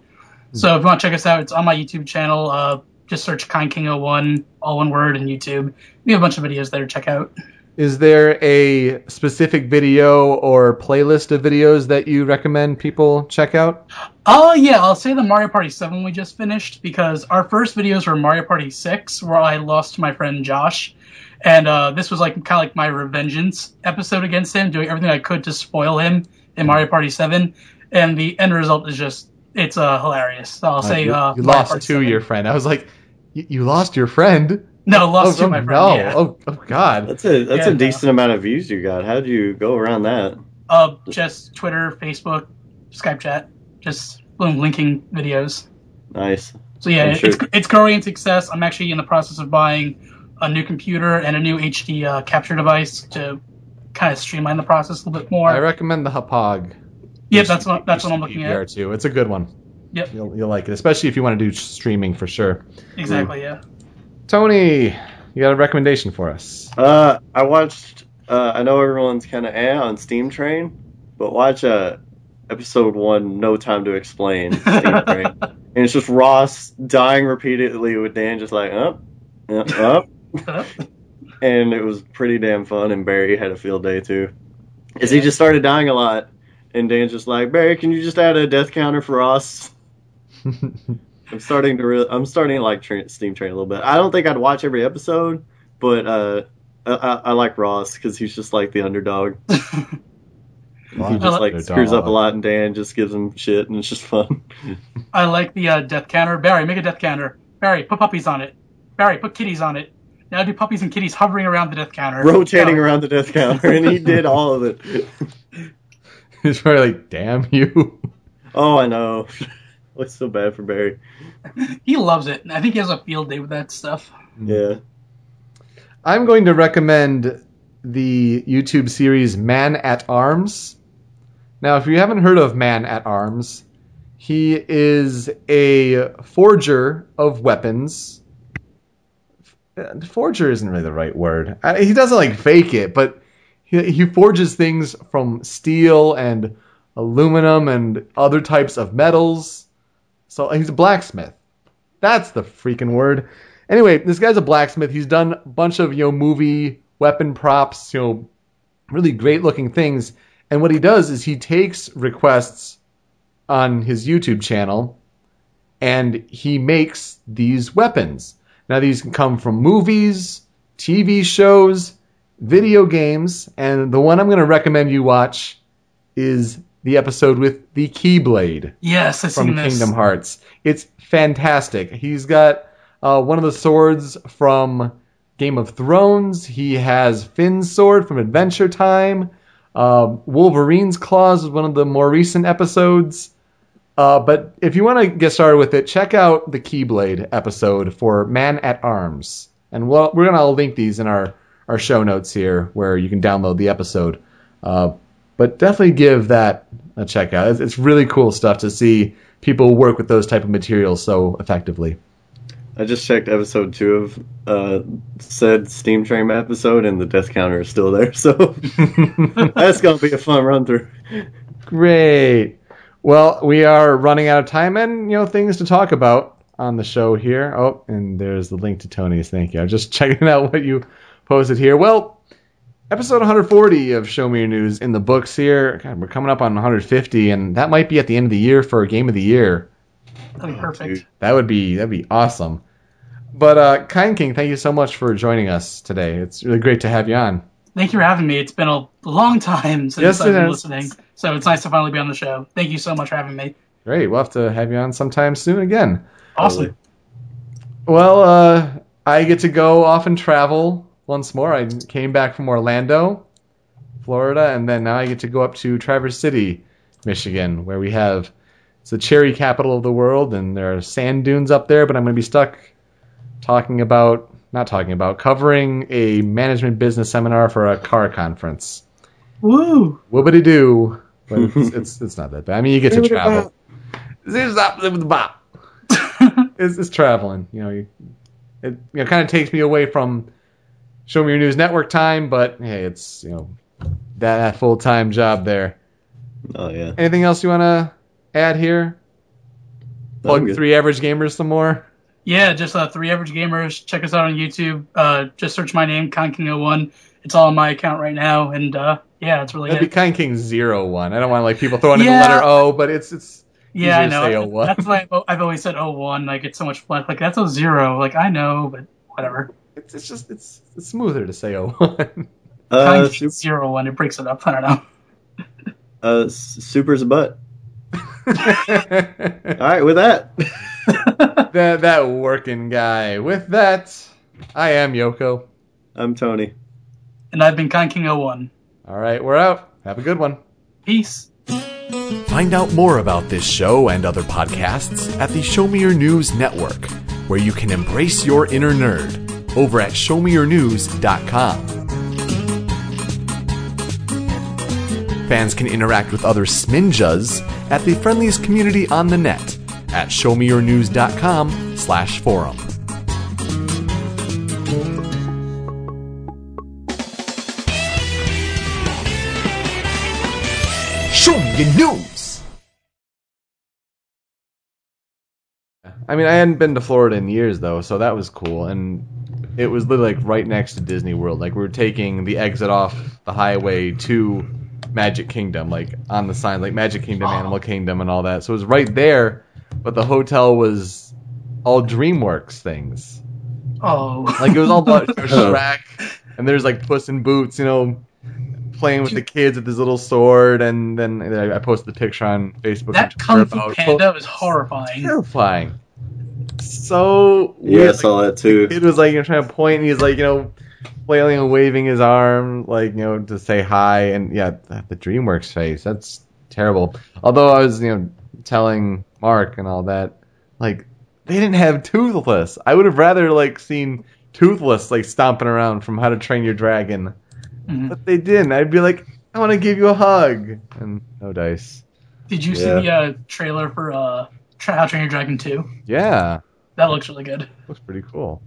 So if you want to check us out, it's on my YouTube channel. Uh, just search Kind King 01, all one word, in YouTube. We have a bunch of videos there to check out. Is there a specific video or playlist of videos that you recommend people check out? Oh yeah, I'll say the Mario Party 7 we just finished because our first videos were Mario Party 6, where I lost to my friend Josh, and uh, this was like kind of like my revengeance episode against him, doing everything I could to spoil him in Mario Party 7, and the end result is just it's uh, hilarious. So I'll say you, uh, you lost to 7. your friend. I was like, you, you lost your friend. No lost oh, to my oh, friend. no. Yeah. Oh, oh God. That's a that's Yeah, a no. decent amount of views you got. How'd you go around that? Uh, just Twitter, Facebook, Skype chat, just linking videos. Nice. So yeah, I'm it's it's growing in success. I'm actually in the process of buying a new computer and a new HD uh, capture device to kind of streamline the process a little bit more. I recommend the Hauppauge. Yep, that's what that's what I'm looking at. DVR2. It's a good one. Yep, You'll, you'll like it, especially if you want to do streaming for sure. exactly. Yeah. Tony, you got a recommendation for us? Uh, I watched. Uh, I know everyone's kind of eh on Steam Train, but watch uh, episode one, No Time to Explain. Steam Train, and it's just Ross dying repeatedly with Dan just like up, up, up, and it was pretty damn fun. And Barry had a field day too, as he just started dying a lot. And Dan's just like Barry, can you just add a death counter for Ross? I'm starting to re- I'm starting to like tra- Steam Train a little bit. I don't think I'd watch every episode, but uh, I, I, I like Ross because he's just like the underdog. He just like Underdog. screws up a lot, and Dan just gives him shit, and it's just fun. I like the uh, death counter. Barry, make a death counter. Barry, put puppies on it. Barry, put kitties on it. Now do puppies and kitties hovering around the death counter. Rotating Barry, around the death counter, and he did all of it. He's probably like, damn you. Oh, I know. Looks so bad for Barry. He loves it. I think he has a field day with that stuff. Mm-hmm. Yeah. I'm going to recommend the YouTube series Man at Arms. Now, if you haven't heard of Man at Arms, he is a forger of weapons. Forger isn't really the right word. He doesn't like fake it, but he, he forges things from steel and aluminum and other types of metals. So he's a blacksmith. That's the freaking word. Anyway, this guy's a blacksmith. He's done a bunch of you know movie weapon props, you know, really great looking things. And what he does is he takes requests on his YouTube channel and he makes these weapons. Now these can come from movies, TV shows, video games, and the one I'm going to recommend you watch is the episode with the Keyblade Yes, I've from seen this. Kingdom Hearts. It's fantastic. He's got uh, one of the swords from Game of Thrones. He has Finn's sword from Adventure Time. Uh, Wolverine's claws is one of the more recent episodes. Uh, but if you want to get started with it, check out the Keyblade episode for Man at Arms, and we'll, we're gonna link these in our our show notes here, where you can download the episode. But definitely give that a check out. It's, it's really cool stuff to see people work with those type of materials so effectively. I just checked episode two of uh, said Steam Train episode, and the death counter is still there. So that's gonna be a fun run through. Great. Well, we are running out of time and you know things to talk about on the show here. Oh, and there's the link to Tony's. Thank you. I'm just checking out what you posted here. Well, episode 140 of Show Me Your News in the books here. God, we're coming up on 150, and that might be at the end of the year for a game of the year. That'd be perfect. dude. That would be that'd be awesome. But uh, Kind King, thank you so much for joining us today. It's really great to have you on. Thank you for having me. It's been a long time since Yes, I've been has. listening, so it's nice to finally be on the show. Thank you so much for having me. Great. We'll have to have you on sometime soon again. Awesome. Well, uh, I get to go off and travel once more. I came back from Orlando, Florida, and then now I get to go up to Traverse City, Michigan, where we have it's the cherry capital of the world, and there are sand dunes up there. But I'm going to be stuck talking about, not talking about, covering a management business seminar for a car conference. Woo! Whoopity doo. But it's, it's it's not that bad. I mean, you get to travel. Zip, zap, zip, bop. It's, it's traveling. You know, you, it you know, kind of takes me away from Show Me Your News Network time, but hey, it's you know that, that full time job there. Oh yeah. Anything else you want to add here? Plug three average gamers some more. Yeah, just uh, three average gamers. Check us out on YouTube. Uh, just search my name, Conking01. It's all on my account right now, and uh, yeah, it's really That'd be it. Kind King zero one. I don't want like people throwing in the letter O, but it's it's Yeah, I easier to say know. That's why I've- I've always said 01. Like it's so much fun. Like that's a zero. Like I know, but whatever. It's, it's just it's, it's smoother to say O one. Uh, Conking super, zero one. It breaks it up. I don't know. uh, super's a butt. All right, with that, that that working guy. With that, I am Yoko. I'm Tony. And I've been Conking 01. All right, we're out. Have a good one. Peace. Find out more about this show and other podcasts at the Show Me Your News Network, where you can embrace your inner nerd over at showmeyournews.com. Fans can interact with other Sminjas at the friendliest community on the net at showmeyournews.com slash forum. Show me your news. I mean, I hadn't been to Florida in years though, so that was cool. And it was literally like right next to Disney World. Like we were taking the exit off the highway to Magic Kingdom, like on the sign, like Magic Kingdom, Animal Kingdom, and all that. So it was right there, but the hotel was all DreamWorks things. Oh. Like it was all about Shrek, and there's like Puss in Boots, you know, playing with the kids with his little sword. And then I posted the picture on Facebook. that Kung Fu Panda oh, was horrifying. terrifying. So weird. Yeah, I weird. saw that too. Kid was like you know trying to point, and he's like you know flailing and waving his arm like you know to say hi, and yeah, the the DreamWorks face that's terrible. Although I was you know telling Mark and all that, like they didn't have Toothless. I would have rather like seen Toothless like stomping around from How to Train Your Dragon, Mhm. but they didn't. I'd be like, I want to give you a hug, and no dice. Did you Yeah. see the uh, trailer for uh, Tra- How to Train Your Dragon 2? Yeah, That looks really good. looks pretty cool.